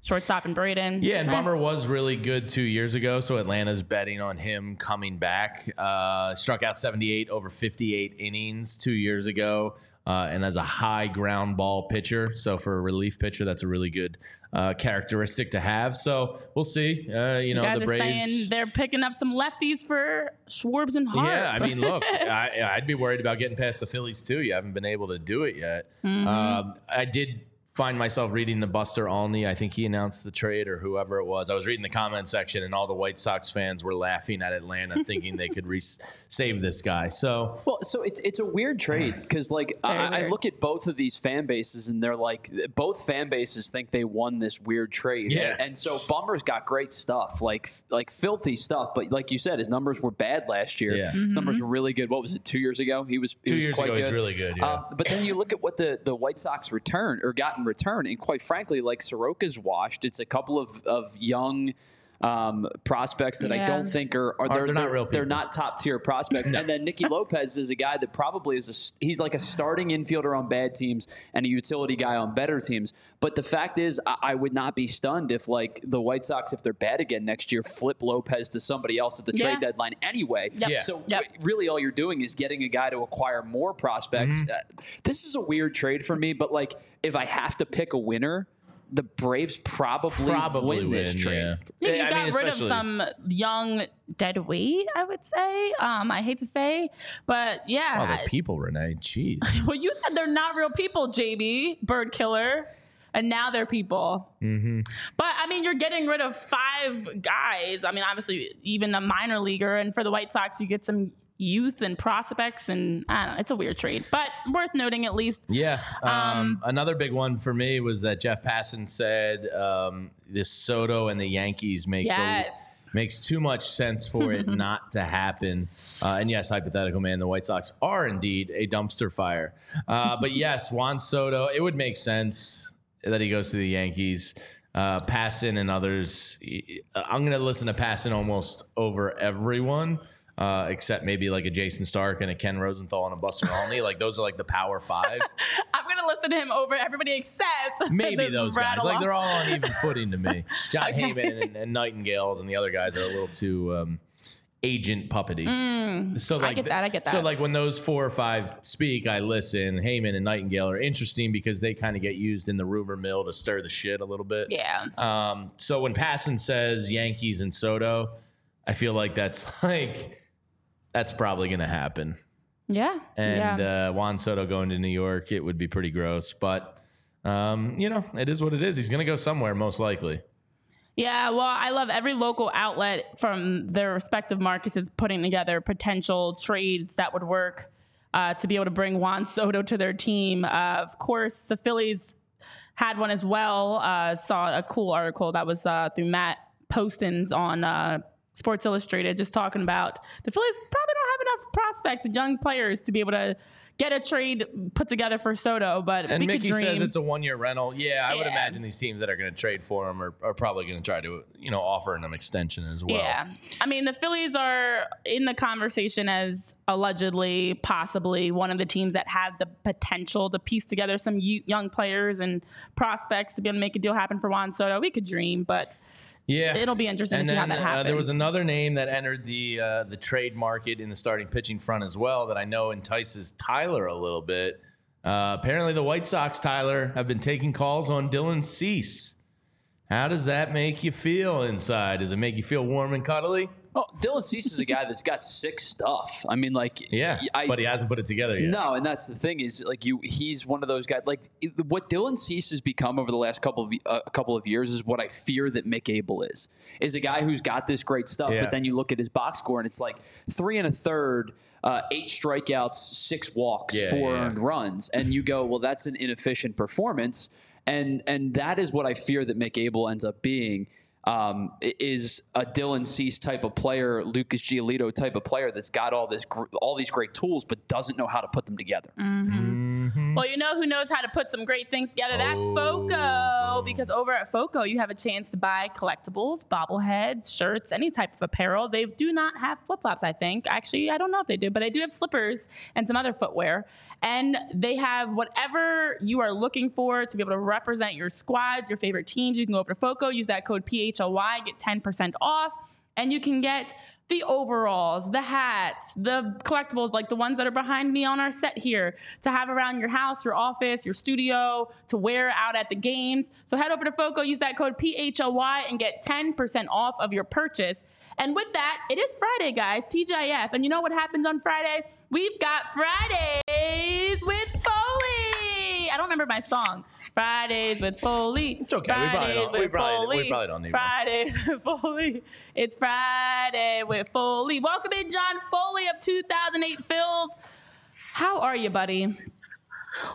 Shortstop in Braden. Yeah, and. Bummer was really good two years ago, so Atlanta's betting on him coming back. Uh, struck out 78 over 58 innings two years ago, uh, and as a high ground ball pitcher. So for a relief pitcher, that's a really good uh, characteristic to have. So we'll see. Uh, you know, You guys the Braves. saying they're picking up some lefties for Schwarbs and Hart. Yeah, I mean, look, I, I'd be worried about getting past the Phillies too. You haven't been able to do it yet. Mm-hmm. Um, I did find myself reading the Buster Olney. I think he announced the trade or whoever it was. I was reading the comment section, and all the White Sox fans were laughing at Atlanta, thinking they could re- save this guy. So Well, so it's it's a weird trade because like I, I look at both of these fan bases and they're like both fan bases think they won this weird trade. Yeah. And, and so Bummer's got great stuff, like like filthy stuff. But like you said, his numbers were bad last year. Yeah. His numbers were really good. What was it? Two years ago, he was he Two was years quite ago, he good. was really good, yeah. Um, but then you look at what the the White Sox return or got in return, and quite frankly, like Soroka's washed. It's a couple of of young. Um, prospects that I don't think are, are they're, they're not real They're not top tier prospects. And then Nicky Lopez is a guy that probably is a, s- he's like a starting infielder on bad teams and a utility guy on better teams. But the fact is, I, I would not be stunned if like the White Sox, if they're bad again next year, flip Lopez to somebody else at the trade deadline anyway. Yep. Yeah. So Yep. w- really, all you're doing is getting a guy to acquire more prospects. Mm-hmm. Uh, this is a weird trade for me, but like if I have to pick a winner. The Braves probably, probably win this trade. Yeah, Yeah, you I got mean, rid of some young dead weight, I would say. Um, I hate to say, but yeah. Oh, they're people, Renee. Jeez. well, you said they're not real people, JB, bird killer. And now they're people. Mm-hmm. But I mean, you're getting rid of five guys. I mean, obviously, even a minor leaguer. And for the White Sox, you get some youth and prospects, and I don't know. It's a weird trade, but worth noting at least. Yeah. Um, another big one for me was that Jeff Passan said um, this Soto and the Yankees makes Yes. a, makes too much sense for it not to happen. Uh, and yes, hypothetical man, the White Sox are indeed a dumpster fire. Uh, but yes, Juan Soto, it would make sense that he goes to the Yankees. Uh, Passan and others. I'm going to listen to Passan almost over everyone. Uh, except maybe like a Jayson Stark and a Ken Rosenthal and a Buster Olney. Like those are like the power five. I'm gonna listen to him over everybody except Maybe those guys. rattle Like they're all on even footing to me. Jon Heyman and, and Nightengales and the other guys are a little too um, agent puppety. so like Mm. get that, I get that. So like when those four or five speak, I listen. Heyman and Nightengale are interesting because they kind of get used in the rumor mill to stir the shit a little bit. Yeah. Um, so when Passan says Yankees and Soto, I feel like that's like that's probably going to happen. Yeah. And yeah. uh, Juan Soto going to New York, it would be pretty gross. But um, you know, it is what it is. He's going to go somewhere, most likely. Yeah, well, I love every local outlet from their respective markets is putting together potential trades that would work uh, to be able to bring Juan Soto to their team. Uh, of course, the Phillies had one as well. Uh, saw a cool article that was uh, through Matt Postins on uh, Sports Illustrated, just talking about the Phillies probably don't have enough prospects and young players to be able to get a trade put together for Soto. But And Mickey dream. says it's a one year rental. Yeah, I would imagine these teams that are going to trade for him are, are probably going to try to, you know, offer him an extension as well. Yeah. I mean, the Phillies are in the conversation as allegedly, possibly one of the teams that have the potential to piece together some young players and prospects to be able to make a deal happen for Juan Soto. We could dream, but Yeah, It'll be interesting and to see how that Uh, there was another name that entered the uh, the trade market in the starting pitching front as well that I know entices Tyler a little bit. Uh, apparently, the White Sox, Tyler, have been taking calls on Dylan Cease. How does that make you feel inside? Does it make you feel warm and cuddly? Oh, Dylan Cease is a guy that's got sick stuff. I mean, like, Yeah, I, but he hasn't put it together yet. No, and that's the thing is like you. He's one of those guys. Like what Dylan Cease has become over the last couple of uh, couple of years is what I fear that Mick Abel is. Is a guy who's got this great stuff, Yeah. but then you look at his box score and it's like three and a third, uh, eight strikeouts, six walks, Yeah, four yeah. earned runs, and you go, well, that's an inefficient performance, and and that is what I fear that Mick Abel ends up being. Um, is a Dylan Cease type of player, Lucas Giolito type of player that's got all this, gr- all these great tools, but doesn't know how to put them together. Mm-hmm. Well, you know who knows how to put some great things together? That's Oh, FOCO. Because over at FOCO, you have a chance to buy collectibles, bobbleheads, shirts, any type of apparel. They do not have flip flops, I think. Actually, I don't know if they do, but they do have slippers and some other footwear. And they have whatever you are looking for to be able to represent your squads, your favorite teams. You can go over to FOCO, use that code PHLY, get 10% off, and you can get the overalls, the hats, the collectibles, like the ones that are behind me on our set here, to have around your house, your office, your studio, to wear out at the games. So head over to FOCO, use that code PHLY, and get 10% off of your purchase. And with that, it is Friday, guys, TGIF. And you know what happens on Friday? We've got Fridays with Foley. I don't remember my song. Fridays with Foley. It's okay. We probably don't- we with probably- we Foley. probably don't need one. Fridays with Foley. It's Friday with Foley. Welcome in, John Foley of 2008 Phils. How are you, buddy?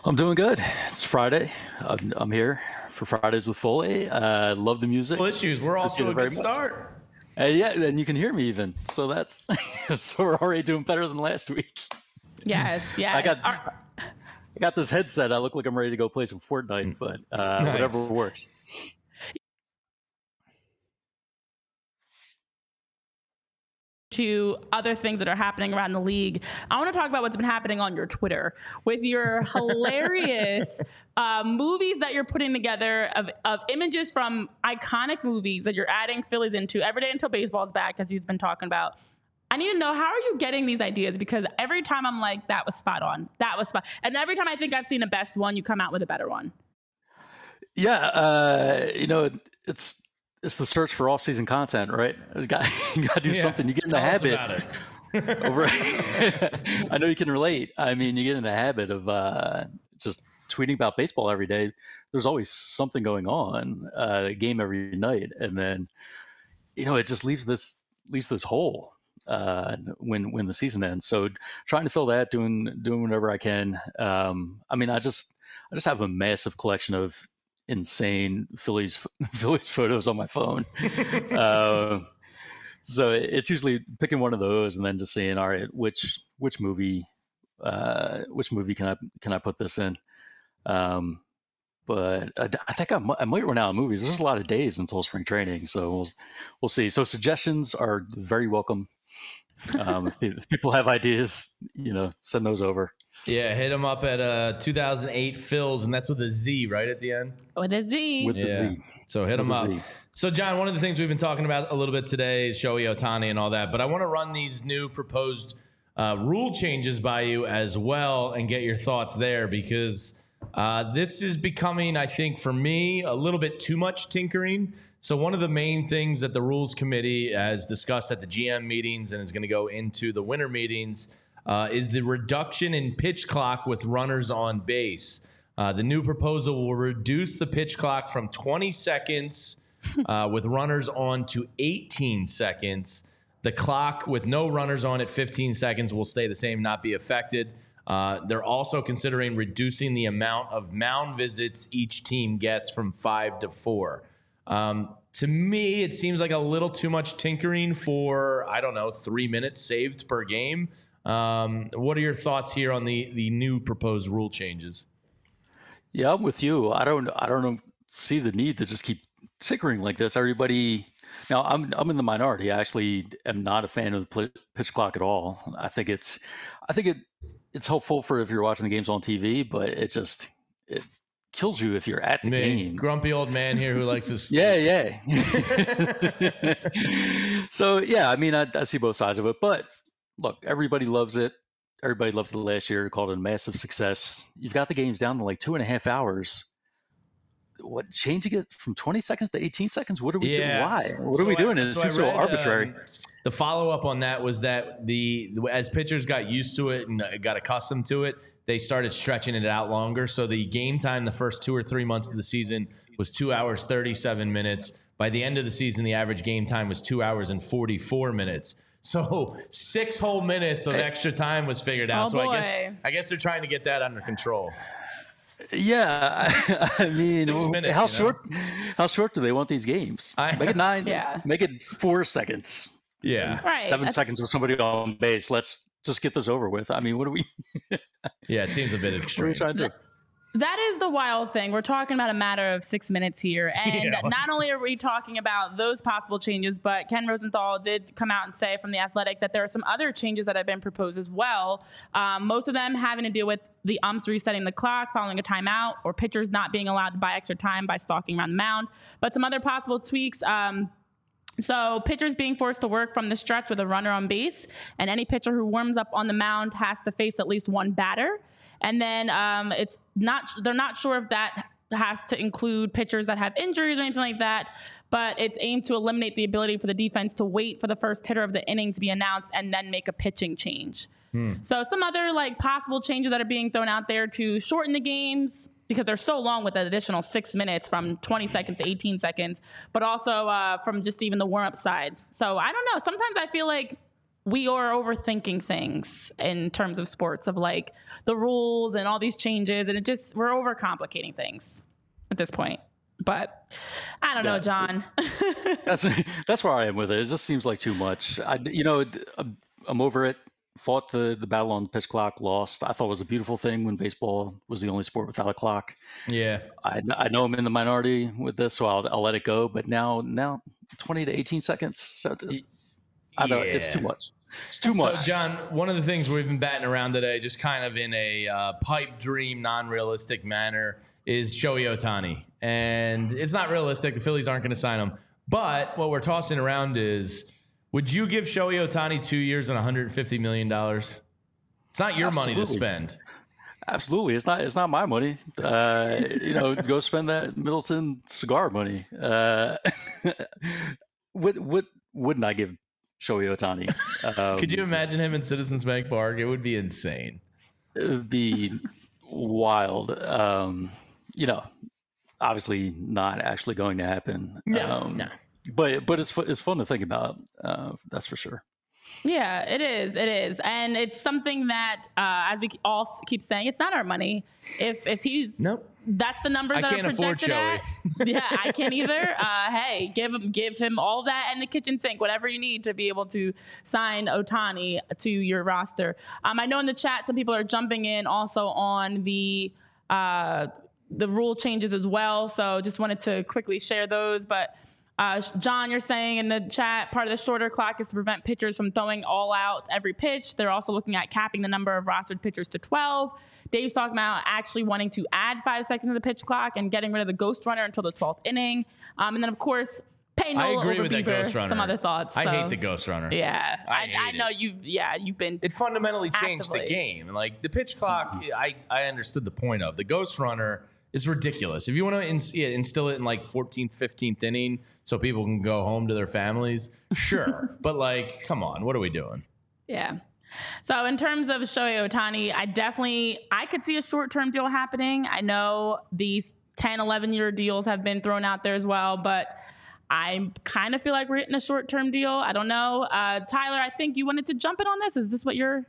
I'm doing good. It's Friday. I'm, I'm here for Fridays with Foley. Uh, love the music. Well, issues. We're off Appreciate to a good start. Uh, yeah, and you can hear me even. So that's so we're already doing better than last week. Yes, yes. I got Are- I got this headset. I look like I'm ready to go play some Fortnite, but uh, Nice. whatever works. to other things that are happening around the league. I want to talk about what's been happening on your Twitter with your hilarious uh, movies that you're putting together of, of images from iconic movies that you're adding Phillies into every day until baseball's back, as you've been talking about. I need to know how are you getting these ideas because every time I'm like, that was spot on, that was spot, and every time I think I've seen the best one, you come out with a better one. Yeah, uh, you know, it's it's the search for off-season content, right? You got you got to do Yeah. something. You get in the habit. over I know you can relate. I mean, you get in the habit of uh, just tweeting about baseball every day. There's always something going on, uh, a game every night, and then you know it just leaves this leaves this hole. Uh, when when the season ends. So trying to fill that, doing doing whatever I can. Um, I mean, I just I just have a massive collection of insane Phillies Phillies photos on my phone. uh, so it's usually picking one of those and then just saying, all right, which which movie uh, which movie can I can I put this in? Um, but I, I think I might, I might run out of movies. There's a lot of days until spring training, so we'll we'll see. So suggestions are very welcome. Um, if people have ideas, you know, send those over. Yeah, hit them up at uh, 2008 Phils, and that's with a Z right at the end. With a Z. With the Yeah. Z. So hit them With a up. Z. So, John, one of the things we've been talking about a little bit today is Shohei Ohtani and all that, but I want to run these new proposed uh, rule changes by you as well and get your thoughts there because uh, this is becoming, I think, for me, a little bit too much tinkering. So, one of the main things that the Rules Committee has discussed at the GM meetings and is going to go into the winter meetings uh, is the reduction in pitch clock with runners on base. Uh, the new proposal will reduce the pitch clock from 20 seconds uh, with runners on to 18 seconds. The clock with no runners on at 15 seconds will stay the same, not be affected. Uh, they're also considering reducing the amount of mound visits each team gets from five to four. Um, to me, it seems like a little too much tinkering for, I don't know, three minutes saved per game. Um, what are your thoughts here on the, the new proposed rule changes? Yeah, I'm with you. I don't I don't see the need to just keep tinkering like this. Everybody now I'm I'm in the minority. I actually am not a fan of the pitch clock at all. I think it's I think it it's helpful for if you're watching the games on TV, but it just it kills you if you're at the Me, game. grumpy old man here who likes his Yeah, yeah. so yeah, I mean, I, I see both sides of it, but look, everybody loves it. Everybody loved it last year. Called it a massive success. You've got the games down to like two and a half hours. What changing it from twenty seconds to eighteen seconds? What are we doing? Why? What are we So I- doing? it so I seems so arbitrary. um, the follow up on that was that the as pitchers got used to it and uh, got accustomed to it, they started stretching it out longer. So the game time the first two or three months of the season was two hours thirty seven minutes. By the end of the season, the average game time was two hours and forty four minutes. So six whole minutes of extra time was figured out. Oh, so I guess. I guess they're trying to get that under control. Yeah, I, I mean, minutes, how you know? short? How short do they want these games? I- make it nine. Yeah. Make it four seconds. Yeah, Right. Seven that's- seconds with somebody on base. Let's just get this over with. I mean, what are we? yeah, it seems a bit What are extreme. we trying to do? That is the wild thing. We're talking about a matter of six minutes here. And Yeah. not only are we talking about those possible changes, but Ken Rosenthal did come out and say from The Athletic that there are some other changes that have been proposed as well. Um, most of them having to do with the umps resetting the clock following a timeout or pitchers not being allowed to buy extra time by stalking around the mound. But some other possible tweaks. Um, so pitchers being forced to work from the stretch with a runner on base, and any pitcher who warms up on the mound has to face at least one batter. And then um, it's not they're not sure if that has to include pitchers that have injuries or anything like that. But it's aimed to eliminate the ability for the defense to wait for the first hitter of the inning to be announced and then make a pitching change. So some other like possible changes that are being thrown out there to shorten the games because they're so long with an additional six minutes from 20 seconds to 18 seconds, but also uh, from just even the warm up side. So I don't know. Sometimes I feel like we are overthinking things in terms of sports of like the rules and all these changes, and it just we're overcomplicating things at this point. But I don't know, John. That's that's where I am with it. It just seems like too much. I, you know, I'm, I'm over it. Fought the the battle on the pitch clock, lost. I thought it was a beautiful thing when baseball was the only sport without a clock. Yeah, I, I know I'm in the minority with this, so I'll, I'll let it go. But now now 20 to 18 seconds. So it's- I know it's too much. It's too much. So, John, one of the things we've been batting around today, just kind of in a uh, pipe dream, non realistic manner, is Shohei Ohtani. And it's not realistic. The Phillies aren't going to sign him. But what we're tossing around is would you give Shohei Ohtani two years and $150 million? It's not your money to spend. Absolutely, it's not. It's not my money. Uh, you know, go spend that Middleton cigar money. Uh, what what wouldn't I give Shohei Ohtani? Um, Could you imagine him in Citizens Bank Park? It would be insane. It would be wild. Um, you know, obviously not actually going to happen. No, um, no. But but it's it's fun to think about. Uh, that's for sure. Yeah, it is. It is, and it's something that, uh, as we all keep saying, it's not our money. If if he's Nope. that's the numbers I that can't are afford projected at. Yeah, I can't either. Uh, hey, give him give him all that and the kitchen sink, whatever you need to be able to sign Ohtani to your roster. Um, I know in the chat some people are jumping in also on the uh, the rule changes as well. So just wanted to quickly share those, but. Uh, John, you're saying in the chat, part of the shorter clock is to prevent pitchers from throwing all out every pitch. They're also looking at capping the number of rostered pitchers to 12. Dave's talking about actually wanting to add five seconds to the pitch clock and getting rid of the ghost runner until the 12th inning. Um, and then, of course, pay I Nola agree over with that ghost runner. Some other thoughts. I hate the ghost runner. Yeah, I I, I, know you've. Yeah, you've been. It fundamentally changed the Actively. game. Like the pitch clock, I, I understood the point of the ghost runner is ridiculous. If you want to ins- yeah, instill it in like 14th, 15th inning so people can go home to their families, sure. but like, come on, what are we doing? Yeah. So in terms of Shohei Ohtani, I definitely I could see a short-term deal happening. I know these 10, 11 year deals have been thrown out there as well, but I kind of feel like we're hitting a short-term deal. I don't know. Uh, Tyler, I think you wanted to jump in on this. Is this what you're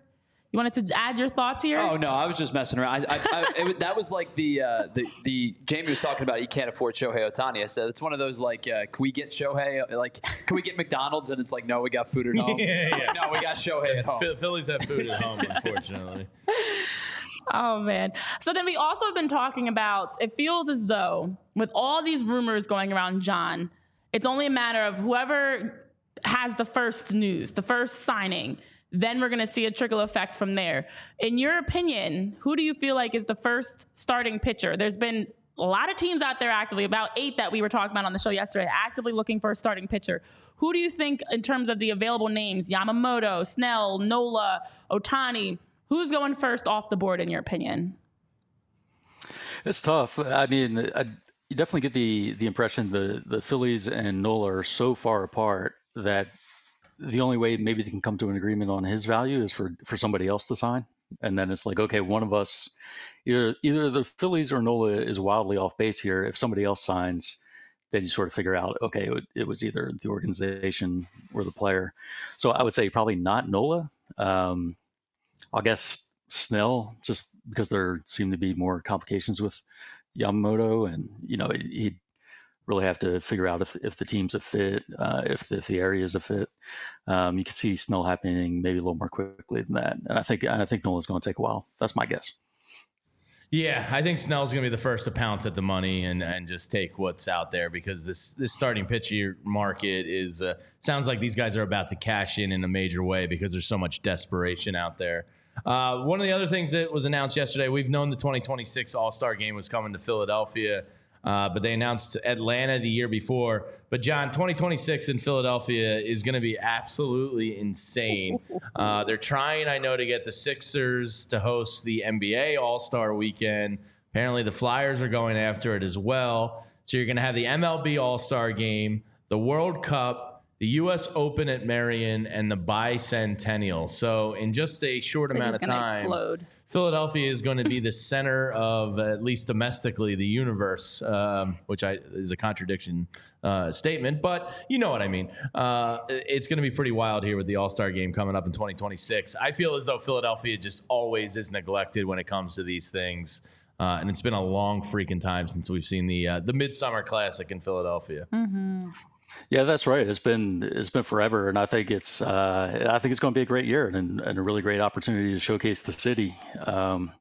you wanted to add your thoughts here? Oh no, I was just messing around. I, I, I, it, that was like the, uh, the the Jamie was talking about. He can't afford Shohei Ohtani. I said it's one of those like, uh, can we get Shohei? Like, can we get McDonald's? And it's like, no, we got food at home. Yeah, yeah. like, no, we got Shohei at home. Phillies have food at home, unfortunately. Oh man. So then we also have been talking about it feels as though with all these rumors going around John, it's only a matter of whoever has the first news, the first signing, then we're going to see a trickle effect from there. In your opinion, who do you feel like is the first starting pitcher? There's been a lot of teams out there actively, about eight that we were talking about on the show yesterday, actively looking for a starting pitcher. Who do you think, in terms of the available names, Yamamoto, Snell, Nola, Ohtani, who's going first off the board in your opinion? It's tough. I mean, I, you definitely get the the impression the the Phillies and Nola are so far apart that the only way maybe they can come to an agreement on his value is for for somebody else to sign, and then it's like, okay, one of us, either either the Phillies or Nola is wildly off base here. If somebody else signs, then you sort of figure out, okay, it, it was either the organization or the player. So I would say probably not Nola. Um, I guess Snell, just because there seem to be more complications with Yamamoto, and you know he'd really have to figure out if, if the team's a fit, uh, if if the area is a fit. Um, you can see Snell happening maybe a little more quickly than that, and I think I think Nola's going to take a while. That's my guess. Yeah, I think Snell's going to be the first to pounce at the money and, and just take what's out there because this this starting pitcher market is uh, sounds like these guys are about to cash in in a major way because there's so much desperation out there. Uh, one of the other things that was announced yesterday, we've known the 2026 All Star Game was coming to Philadelphia, uh, but they announced Atlanta the year before. But John, 2026 in Philadelphia is going to be absolutely insane. Uh, they're trying, I know, to get the Sixers to host the NBA All Star Weekend. Apparently, the Flyers are going after it as well. So you're going to have the MLB All Star Game, the World Cup, the U.S. Open at Merion, and the Bicentennial. So in just a short amount of time, explode. Philadelphia is going to be the center of, at least domestically, the universe, um, which I, is a contradiction uh, statement, but you know what I mean. Uh, it's going to be pretty wild here with the All Star game coming up in 2026. I feel as though Philadelphia just always is neglected when it comes to these things. Uh, and it's been a long freaking time since we've seen the uh, the Midsummer Classic in Philadelphia. Yeah, that's right. It's been it's been forever, and I think it's uh, I think it's going to be a great year and, and a really great opportunity to showcase the city. Um,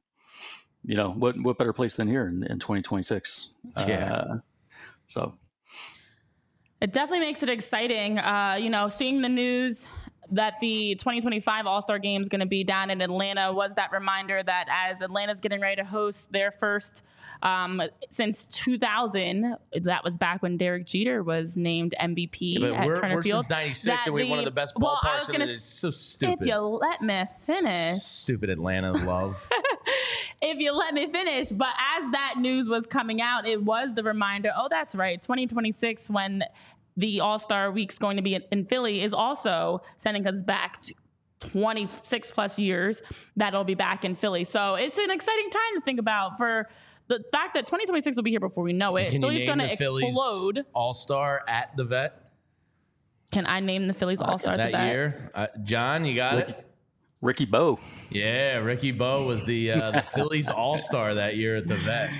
you know, what what better place than here in, in 2026? Yeah. Uh, so It definitely makes it exciting. Uh, you know, seeing the news that the 2025 All Star Game is going to be down in Atlanta was that reminder that as Atlanta's getting ready to host their first um, since 2000, that was back when Derek Jeter was named MVP But at we're, Turner we're Field. since '96, and we have one of the best well, ballparks, was and gonna it is so If you let me finish. Stupid Atlanta love. if you let me finish. But as that news was coming out, it was the reminder oh, that's right, 2026, when the All Star Week's going to be in, in Philly, is also sending us back to 26 plus years that'll be back in Philly. So it's an exciting time to think about for the fact that 2026 will be here before we know it. Can Philly's going to explode. All Star at the Vet? Can I name the Phillies All Star that year. Uh, John, you got Ricky, it. Ricky Bowe. Yeah, Ricky Bowe was the uh, the Phillies All Star that year at the Vet.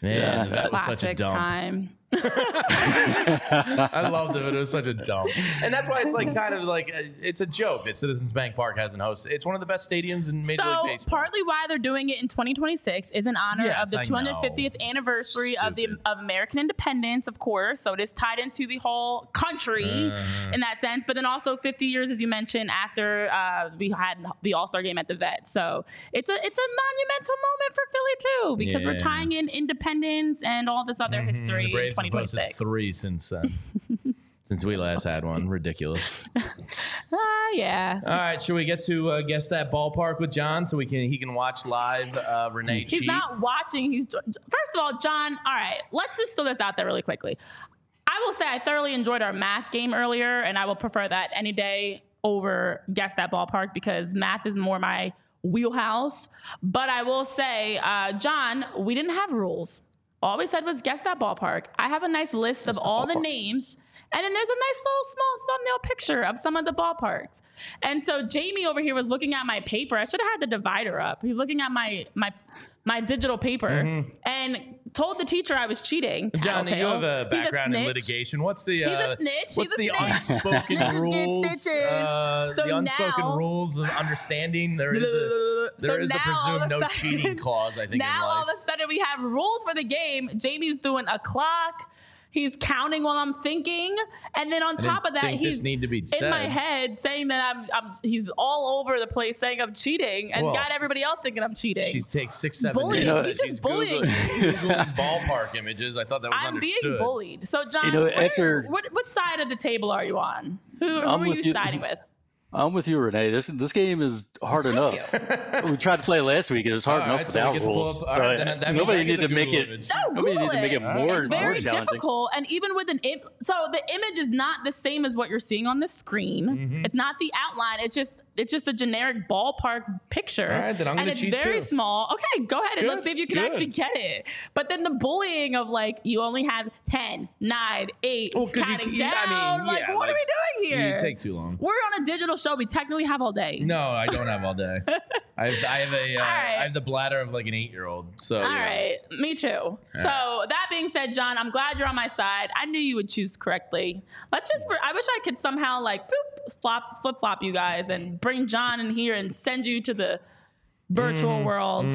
Man, the Vet was such a dump. time. I loved it, but it was such a dump. And that's why it's like kind of like a, it's a joke that Citizens Bank Park hasn't hosted. It's one of the best stadiums in Major So League Baseball. partly why they're doing it in 2026 is in honor Yes, of the I 250th know. anniversary of the Stupid. of American independence, of course. So it is tied into the whole country Uh-huh. in that sense. But then also 50 years, as you mentioned, after uh, we had the All Star game at the Vet. So it's a it's a monumental moment for Philly too because we're tying in independence and all this other history the in Braves have posted 2026. three since then. since we last had one. Ridiculous. Ah, yeah. All right, should we get to uh, guess that ballpark with John so we can he can watch live uh, Renee He's cheat? not watching. He's first of all, John. All right, let's just throw this out there really quickly. I will say I thoroughly enjoyed our math game earlier, and I will prefer that any day over guess that ballpark because math is more my wheelhouse. But I will say, uh, John, we didn't have rules. All we said was guess that ballpark. I have a nice list of all the names, and then there's a nice little small thumbnail picture of some of the ballparks. And so Jamie over here was looking at my paper. I should have had the divider up. He's looking at my my my digital paper and told the teacher I was cheating. Mm-hmm. John, you have a background in litigation. What's the uh, He's a snitch. What's He's the snitch. unspoken rules? Uh, So the unspoken now- rules of understanding. There is a So there is a presumed a no sudden- cheating clause. I think now all of a sudden we have rules for the game. Jamie's doing a clock. He's counting while I'm thinking, and then on top of that, think this he's need to be in my head saying that I'm, I'm. He's all over the place saying I'm cheating, and Well, got everybody else thinking I'm cheating. She takes six, seven Bullying. days. He's just She's bullying. Googling, Googling ballpark images. I thought that was I'm understood. being bullied. So John, You know, what, are after- what what side of the table are you on? Who, who I'm are with you you. siding with? I'm with you, Renee. This this game is hard enough. we tried to play last week. It was hard All enough right, without get to pull rules. up- all right, So, then that nobody I needs to make it. image. No, nobody Google needs to make it more, It's very more challenging. difficult, and even with an Im- so the image is not the same as what you're seeing on the screen. Mm-hmm. It's not the outline. It's just it's just a generic ballpark picture. All right, then I'm and gonna it's cheat very too. small. Okay, go ahead and Good, let's see if you can good. actually get it. But then the bullying of like you only have 10, 9, 8, Well, 'cause counting you- I down. mean, like yeah, what like, are we doing here? You take too long. We're on a digital show. We technically have all day. No, I don't have all day. I have, I have a uh, right. I have the bladder of like an eight year old. So All you know. right, me too. So that being said, John, I'm glad you're on my side. I knew you would choose correctly. Let's just. I wish I could somehow like boop, flop, flip flop you guys and bring John in here and send you to the virtual Mm-hmm. world.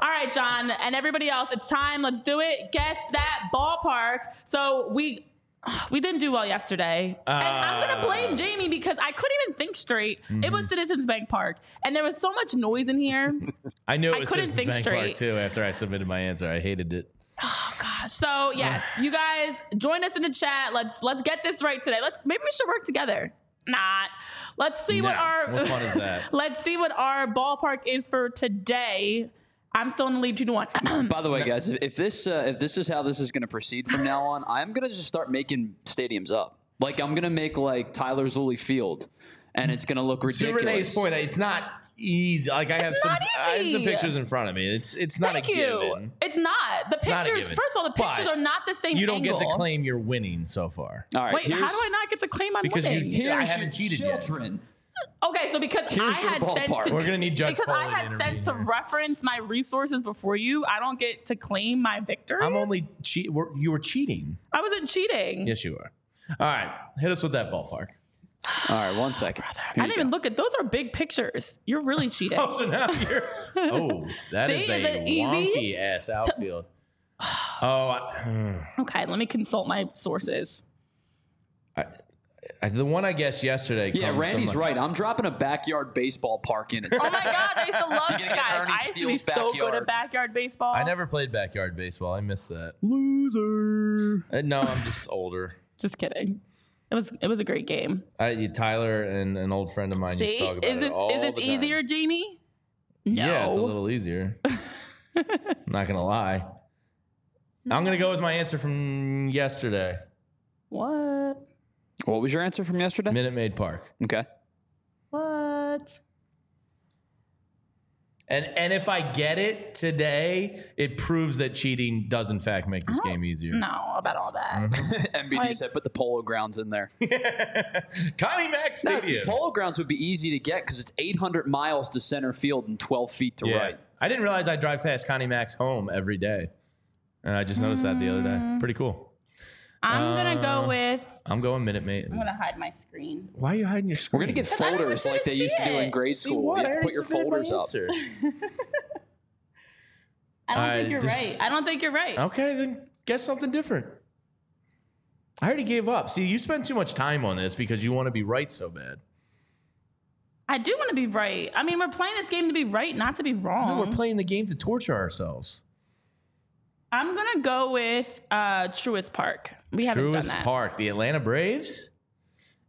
All right, John, and everybody else, it's time. Let's do it. Guess that ballpark. So we. We didn't do well yesterday. and I'm going to ah. blame Jamie because I couldn't even think straight. It was mm-hmm. Citizens Bank Park. And there was so much noise in here. I knew it I was couldn't Citizens think Bank Park straight. too. After I submitted my answer, I hated it. Oh gosh. So yes, you guys join us in the chat. Let's let's get this right today. Let's maybe we should work together. Not. Let's see what our What fun is that? let's see what our ballpark is for today. I'm still in the lead two to one. By the way, guys, if if this uh, if this is how this is going to proceed from now on, I'm going to just start making stadiums up. Like I'm going to make like Tyler Zulli Field, and it's going to look To ridiculous. Renee's point, it's not easy. Like I have It's some, I have some pictures in front of me. It's it's not Thank a you. given. It's not. The not a pictures. given. First of all, the pictures But are not the same. You don't get to claim you're winning so far. All right, Wait, how do I not get to claim I'm Because you- winning? Here's I Here's haven't your cheated yet. Children. Okay, so because Here's I your had sense ballpark. to, We're gonna need Judge because I Foley to had sense to intervene. reference my resources before you. I don't get to claim my victory. I'm only cheat. we're- You were cheating. I wasn't cheating. Yes, you are. All right, hit us with that ballpark. All right, one second. I Here didn't you even look at those are big pictures. You're really cheating. Oh, so now you're. Oh, that See, is is a it easy? wonky ass outfield. Oh, I, hmm. Okay, let me consult my sources. I, the one I guessed yesterday. Yeah, comes from Randy's right. I'm dropping a backyard baseball park in it. Oh my god, I used to love You're you gonna get guys. Ernie I used to be Steele's so good backyard. at backyard baseball. I never played backyard baseball. I missed that. Loser. Uh, no, I'm just older. Just kidding. It was it was a great game. I, Tyler and an old friend of mine used See, to talk about is it this all is this the time. easier, Jamie? No. Yeah, it's a little easier. I'm not gonna lie. I'm gonna go with my answer from yesterday. What? What was your answer from yesterday? Minute Maid Park. Okay. What? And and if I get it today, it proves that cheating does in fact make this game easier. No, about all that. MBD Like- said, put the Polo Grounds in there. Connie Mack Now, see, Stadium. Polo Grounds would be easy to get because it's 800 miles to center field and 12 feet to yeah. right. I didn't realize I drive past Connie Mack's home every day. And I just noticed that the other day. Mm. Pretty cool. I'm gonna go uh, with. I'm going Minute Maid. I'm gonna hide my screen. Why are you hiding your screen? We're going to get folders like they used see to do in grade See school. what? You have to put your folders up. I don't All right, think you're this- right. I don't think you're right. Okay, then guess something different. I already gave up. See, you spend too much time on this because you want to be right so bad. I do want to be right. I mean, we're playing this game to be right, not to be wrong. No, we're playing the game to torture ourselves. I'm gonna go with uh, Truist Park. We haven't Truist done that. Park, the Atlanta Braves.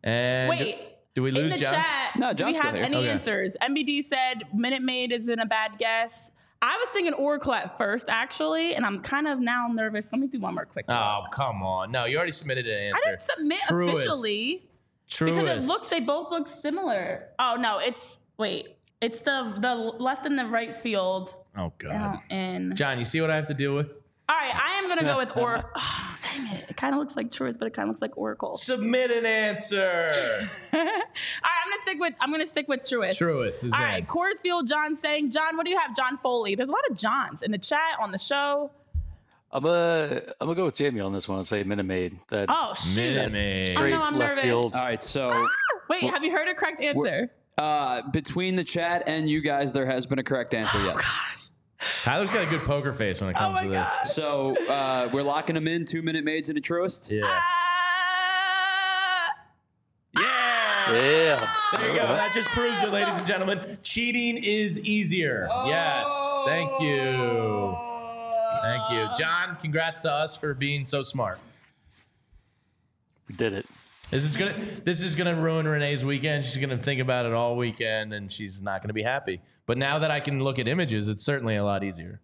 And Wait. do we In lose the John? chat, No, do we John's still have here. any Okay. answers? MBD said Minute Maid isn't a bad guess. I was thinking Oracle at first, actually, and I'm kind of now nervous. Let me do one more quick. Oh, come on. No, you already submitted an I answer. didn't submit Truist. officially Truist. because it looks they both look similar. Oh no, it's wait, it's the the left and the right field. Oh, God. And John, you see what I have to deal with? All right, I am gonna go with Oracle. Oh, dang it! It kind of looks like Truist, but it kind of looks like Oracle. Submit an answer. All right, I'm gonna stick with I'm gonna stick with Truist. Truist is All in. Coors Field, John saying, John, what do you have? John Foley. There's a lot of Johns in the chat on the show. I'm gonna I'm gonna go with Jamie on this one and say Minute Maid. That Oh shoot! Minute Maid. I straight know I'm nervous. field. All right, so Wait, have you heard a correct answer? uh, between the chat and you guys, there has been a correct answer, yet. Oh, yes. Tyler's got a good poker face when it comes Oh to this. God. So uh, we're locking them in, two minute maids and a truist. Yeah. Ah! Yeah. Yeah. There you go. That just proves it, ladies and gentlemen. Cheating is easier. Yes. Thank you. Thank you. John, congrats to us for being so smart. We did it. This is gonna this is gonna ruin Renee's weekend. She's gonna think about it all weekend and she's not gonna be happy. But now that I can look at images, it's certainly a lot easier.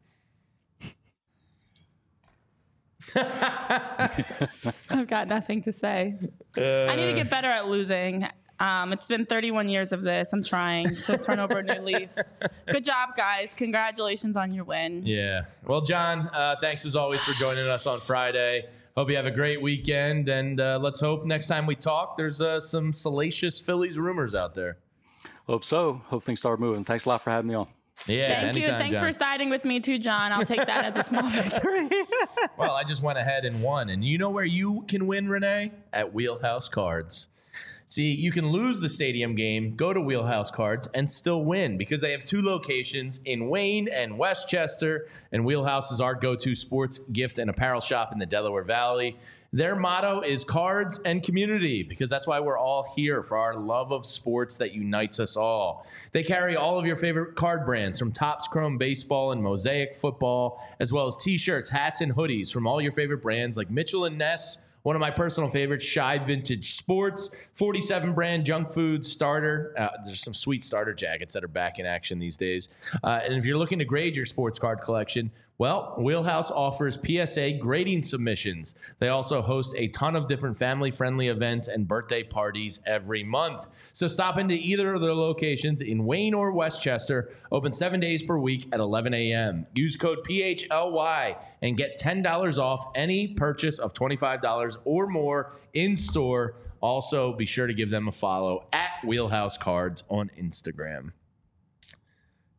I've got nothing to say. I need to get better at losing. Um, it's been 31 years of this. I'm trying to turn over a new leaf. Good job, guys. Congratulations on your win. Yeah. Well, John, uh, thanks as always for joining us on Friday. Hope you have a great weekend, and uh, let's hope next time we talk, there's uh, some salacious Phillies rumors out there. Hope so. Hope things start moving. Thanks a lot for having me on. Yeah, Thank you. Thanks John. for siding with me too, John. I'll take that as a small victory. Well, I just went ahead and won. And you know where you can win, Renee? At Wheelhouse Cards. See, you can lose the stadium game, go to Wheelhouse Cards, and still win because they have two locations in Wayne and West Chester. And Wheelhouse is our go to sports gift and apparel shop in the Delaware Valley. Their motto is cards and community because that's why we're all here for our love of sports that unites us all. They carry all of your favorite card brands from Topps Chrome Baseball and Mosaic Football, as well as t shirts, hats, and hoodies from all your favorite brands like Mitchell and Ness. One of my personal favorites, Shy Vintage Sports, 47 brand junk food starter. Uh, there's some sweet starter jackets that are back in action these days. Uh, and if you're looking to grade your sports card collection, well, Wheelhouse offers PSA grading submissions. They also host a ton of different family friendly events and birthday parties every month. So stop into either of their locations in Wayne or West Chester, open seven days per week at 11 a.m. Use code PHLY and get $10 off any purchase of $25 or more in store. Also, be sure to give them a follow at Wheelhouse Cards on Instagram.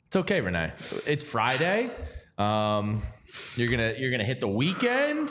It's okay, Renee. It's Friday. Um, you're gonna you're gonna hit the weekend.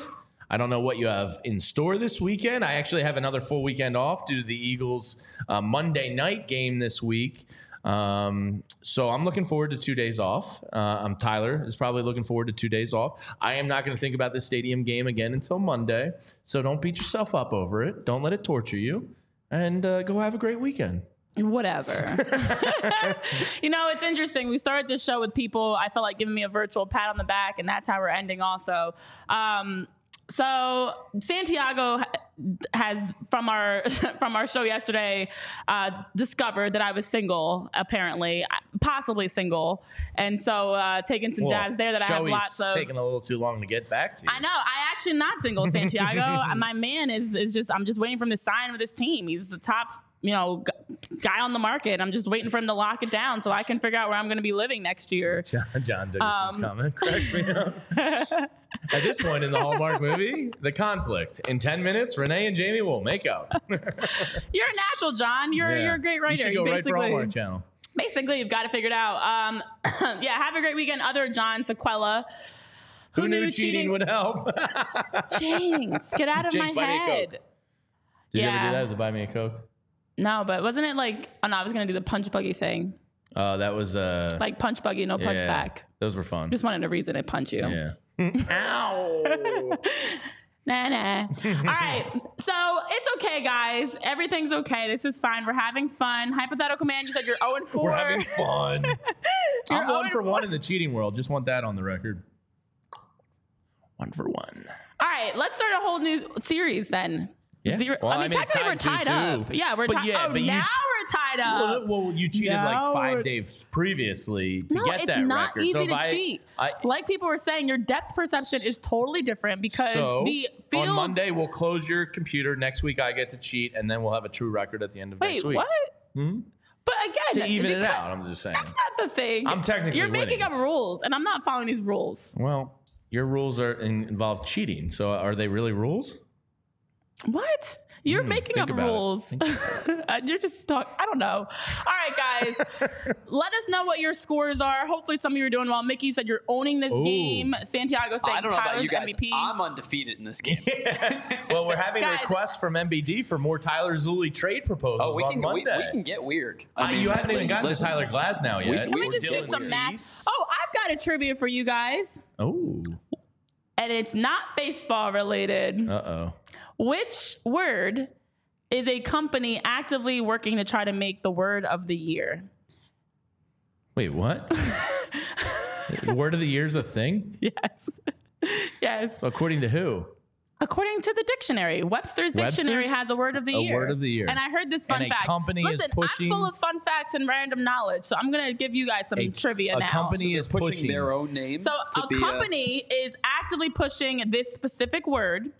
I don't know what you have in store this weekend. I actually have another full weekend off due to the Eagles' uh, Monday night game this week. Um, so I'm looking forward to two days off. Uh, I'm Tyler is probably looking forward to two days off. I am not going to think about this stadium game again until Monday. So don't beat yourself up over it. Don't let it torture you, and uh, go have a great weekend. Whatever. you know, it's interesting. We started this show with people I felt like giving me a virtual pat on the back, and that's how we're ending also. Um, so Santiago has from our from our show yesterday uh, discovered that I was single, apparently, possibly single, and so uh, taking some jabs there that I have lots of. taking a little too long to get back to you. I know. I actually not single, Santiago. My man is is just. I'm just waiting for him to sign with his team. He's the top, you know, guy on the market. I'm just waiting for him to lock it down so I can figure out where I'm going to be living next year. John, John Dickerson's Um, comment cracks me up. At this point in the Hallmark movie, the conflict. In 10 minutes, Renee and Jamie will make out. You're a natural, John. You're Yeah. you're a great writer. You should go right for Hallmark Channel. basically, you've got to figure it out. Um, yeah, have a great weekend. Other John Sequella. Who, knew cheating, would help? Jinx, get out of Jinx, my me a Coke. head. Did you ever do that? To buy me a Coke? No, but wasn't it like? Oh no, I was gonna do the punch buggy thing, Oh, that was uh like punch buggy, no punch yeah, back. Those were fun. Just wanted a reason to punch you. yeah. Ow. Nah, nah. All right. So it's okay, guys. Everything's okay. This is fine. We're having fun. Hypothetical man, you said you're 0 and 4. We're having fun. You're I'm one for one in the cheating world. Just want that on the record. One for one. All right. Let's start a whole new series then. Yeah. Zero. Well, I mean, I mean, technically, we're tied tied two, up. too. Yeah, we're tied. yeah, oh, now ch- we're tied up. Well, well, you cheated No, like five we're- days previously to no, get it's that not record. easy so if to I, cheat. I, like people were saying, your depth perception is totally different because so the field. on Monday we'll close your computer. Next week I get to cheat, and then we'll have a true record at the end of Wait, next week. what? Hmm? But again, To even it out, I'm just saying. That's not the thing. I'm technically You're making winning. up rules, and I'm not following these rules. Well, your rules are in, involve cheating. So are they really rules? What? You're Hmm, making up rules. You're just talking. I don't know. All right, guys. let us know what your scores are. Hopefully, some of you are doing well. Mickey said you're owning this Ooh. game. Santiago said I don't know about Tyler's you guys. MVP. I'm undefeated in this game. Well, we're having Guys. requests from MBD for more Tyler Zulli trade proposals oh, we on can we, Monday. we can get weird. I Uh, you haven't even gotten to. Tyler Glass now yet. We- Can we we're just do some math? Oh, I've got a trivia for you guys, Oh. and it's not baseball related. Uh oh. Which word is a company actively working to try to make the word of the year? Wait, what? Word of the year is a thing? Yes. yes. According to who? According to the dictionary, Webster's dictionary Webster's? has a word of the A year. word of the year. And I heard this fun And a fact. company is Listen, pushing- I'm full of fun facts and random knowledge, so I'm gonna give you guys some A- trivia a now. company is pushing, pushing their own name. So to a be company is actively pushing this specific word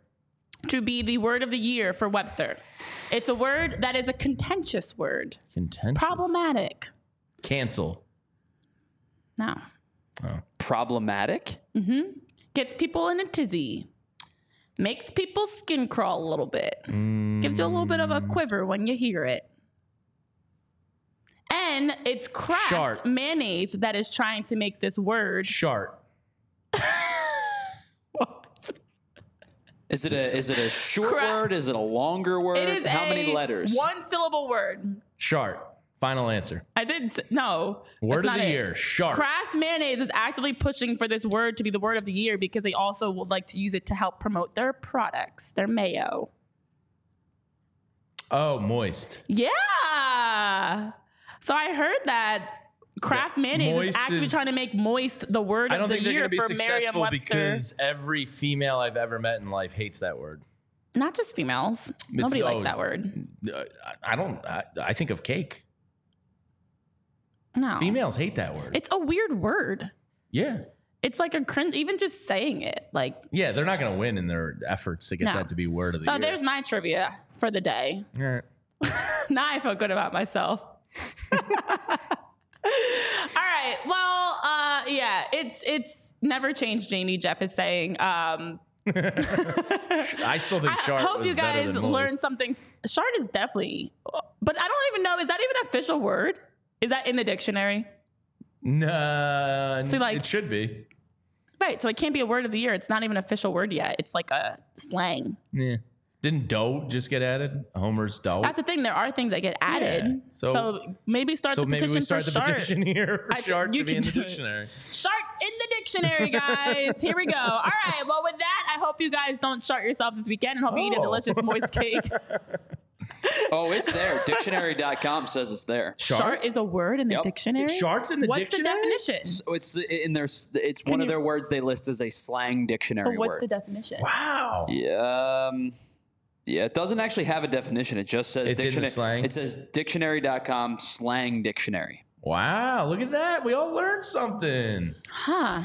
to be the word of the year for Webster. It's a word that is a contentious word, Contentious. problematic. Cancel. No, oh. problematic. Mm-hmm. gets people in a tizzy, makes people's skin crawl a little bit, gives you a little bit of a mm. quiver when you hear it. And it's Kraft Shart. mayonnaise that is trying to make this word. Shart. Is it a is it a short Correct. word? Is it a longer word? It is How a many letters? One syllable word. Shart. Final answer. I did no. Word of the it. year. Shart. Kraft mayonnaise is actively pushing for this word to be the word of the year because they also would like to use it to help promote their products, their mayo. Oh, moist. Yeah. So I heard that Kraft mayonnaise is actively is- trying to make moist the word I of don't the think they're year be for successful Merriam-Webster. because every female I've ever met in life hates that word. Not just females. Nobody likes oh, that word. Uh, I I don't. I, I think of cake. No. Females hate that word. It's a weird word. yeah. It's like a cringe, even just saying it. Like, Yeah, they're not going to win in their efforts to get No. that to be word of the so year. So there's my trivia for the day. All right. now I feel good about myself. All right. Well, uh, yeah, it's it's never changed. Jamie Jeff is saying. Um, I still think I hope you guys learned something. Shard is definitely, but I don't even know. Is that even an official word? Is that in the dictionary? No. So, like- it should be. Right. So it can't be a word of the year. It's not even an official word yet. It's like a slang. Yeah. Didn't dough just get added? Homer's dough. That's the thing. There are things that get added. Yeah. So, So- maybe start so the maybe petition we start for the Shart. petition here for I- Shart to be in the do it. dictionary. Shart in the dictionary, guys. Here we go. All right. Well, with that, I hope you guys don't chart yourselves this weekend and hope you eat a Oh. delicious moist cake. Oh, it's there. Dictionary.com says it's there. Shart is a word in the Yep. dictionary. Sharks in the What's dictionary? the definition? So it's in their. It's one of their words they list as a slang dictionary But what's word. the definition? Wow. Yeah, um, yeah, it doesn't actually have a definition. It just says It's in the dictionary. slang? It says dictionary.com slang dictionary. Wow. Look at that. We all learned something. Huh.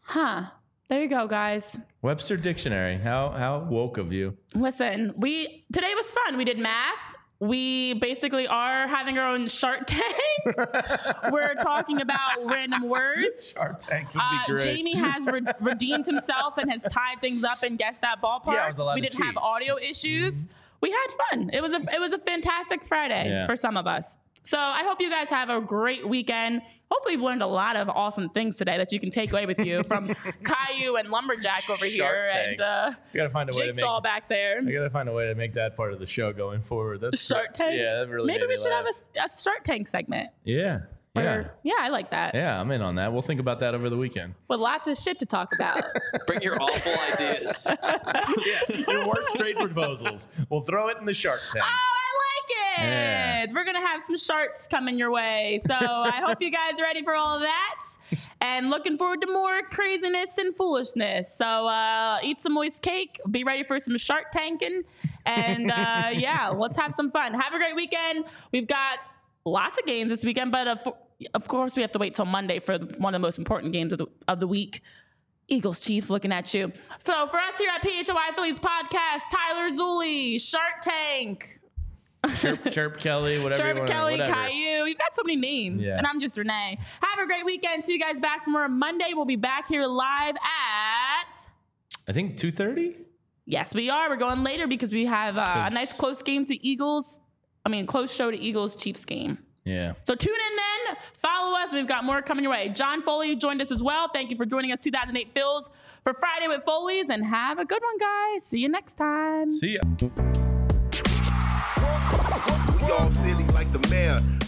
Huh. There you go, guys. Webster Dictionary. How how woke of you. Listen, we today was fun. We did math. We basically are having our own Shark Tank. We're talking about random words. Shark Tank would Uh, be great. Jamie has re- redeemed himself and has tied things up and guessed that ballpark. Yeah, I was allowed we to didn't have cheat. Mm-hmm. audio issues. We had fun. It was a it was a fantastic Friday Yeah. for some of us. So I hope you guys have a great weekend. Hopefully, you've learned a lot of awesome things today that you can take away with you from Caillou and Lumberjack over here Tank. and uh, we gotta find a way to make. Jigsaw back there. I gotta find a way to make that part of the show going forward. That's Shark great. Tank. Yeah, that really Maybe made we me should have a, a Shark Tank segment. Yeah, yeah, Or- yeah, I like that. yeah. I'm in on that. We'll think about that over the weekend. With lots of shit to talk about. Bring your awful ideas. yeah, your worst trade proposals. We'll throw it in the Shark Tank. Oh, I like it. Yeah. We're going to have some sharks coming your way. So I hope you guys are ready for all of that and looking forward to more craziness and foolishness. So uh, eat some moist cake, be ready for some shark tanking. And uh, yeah, let's have some fun. Have a great weekend. We've got lots of games this weekend, but of, of course, we have to wait till Monday for one of the most important games of the, of the week. Eagles Chiefs looking at you. So for us here at PHLY Phillies podcast, Tyler Zulli, Shark Tank, Chirp, chirp Kelly, whatever you Chirp. Kelly, whatever. Caillou. You've got so many names. Yeah. And I'm just Renee. Have a great weekend. See you guys back from Monday. We'll be back here live at. I think two thirty. Yes, we are. We're going later because we have uh, a nice close game to Eagles. I mean, close show to Eagles Chiefs game. Yeah. So tune in then. Follow us. We've got more coming your way. John Foley joined us as well. Thank you for joining us 2008 Phils for Friday with Foley's and have a good one, guys. See you next time. See ya. Y'all silly like the mayor.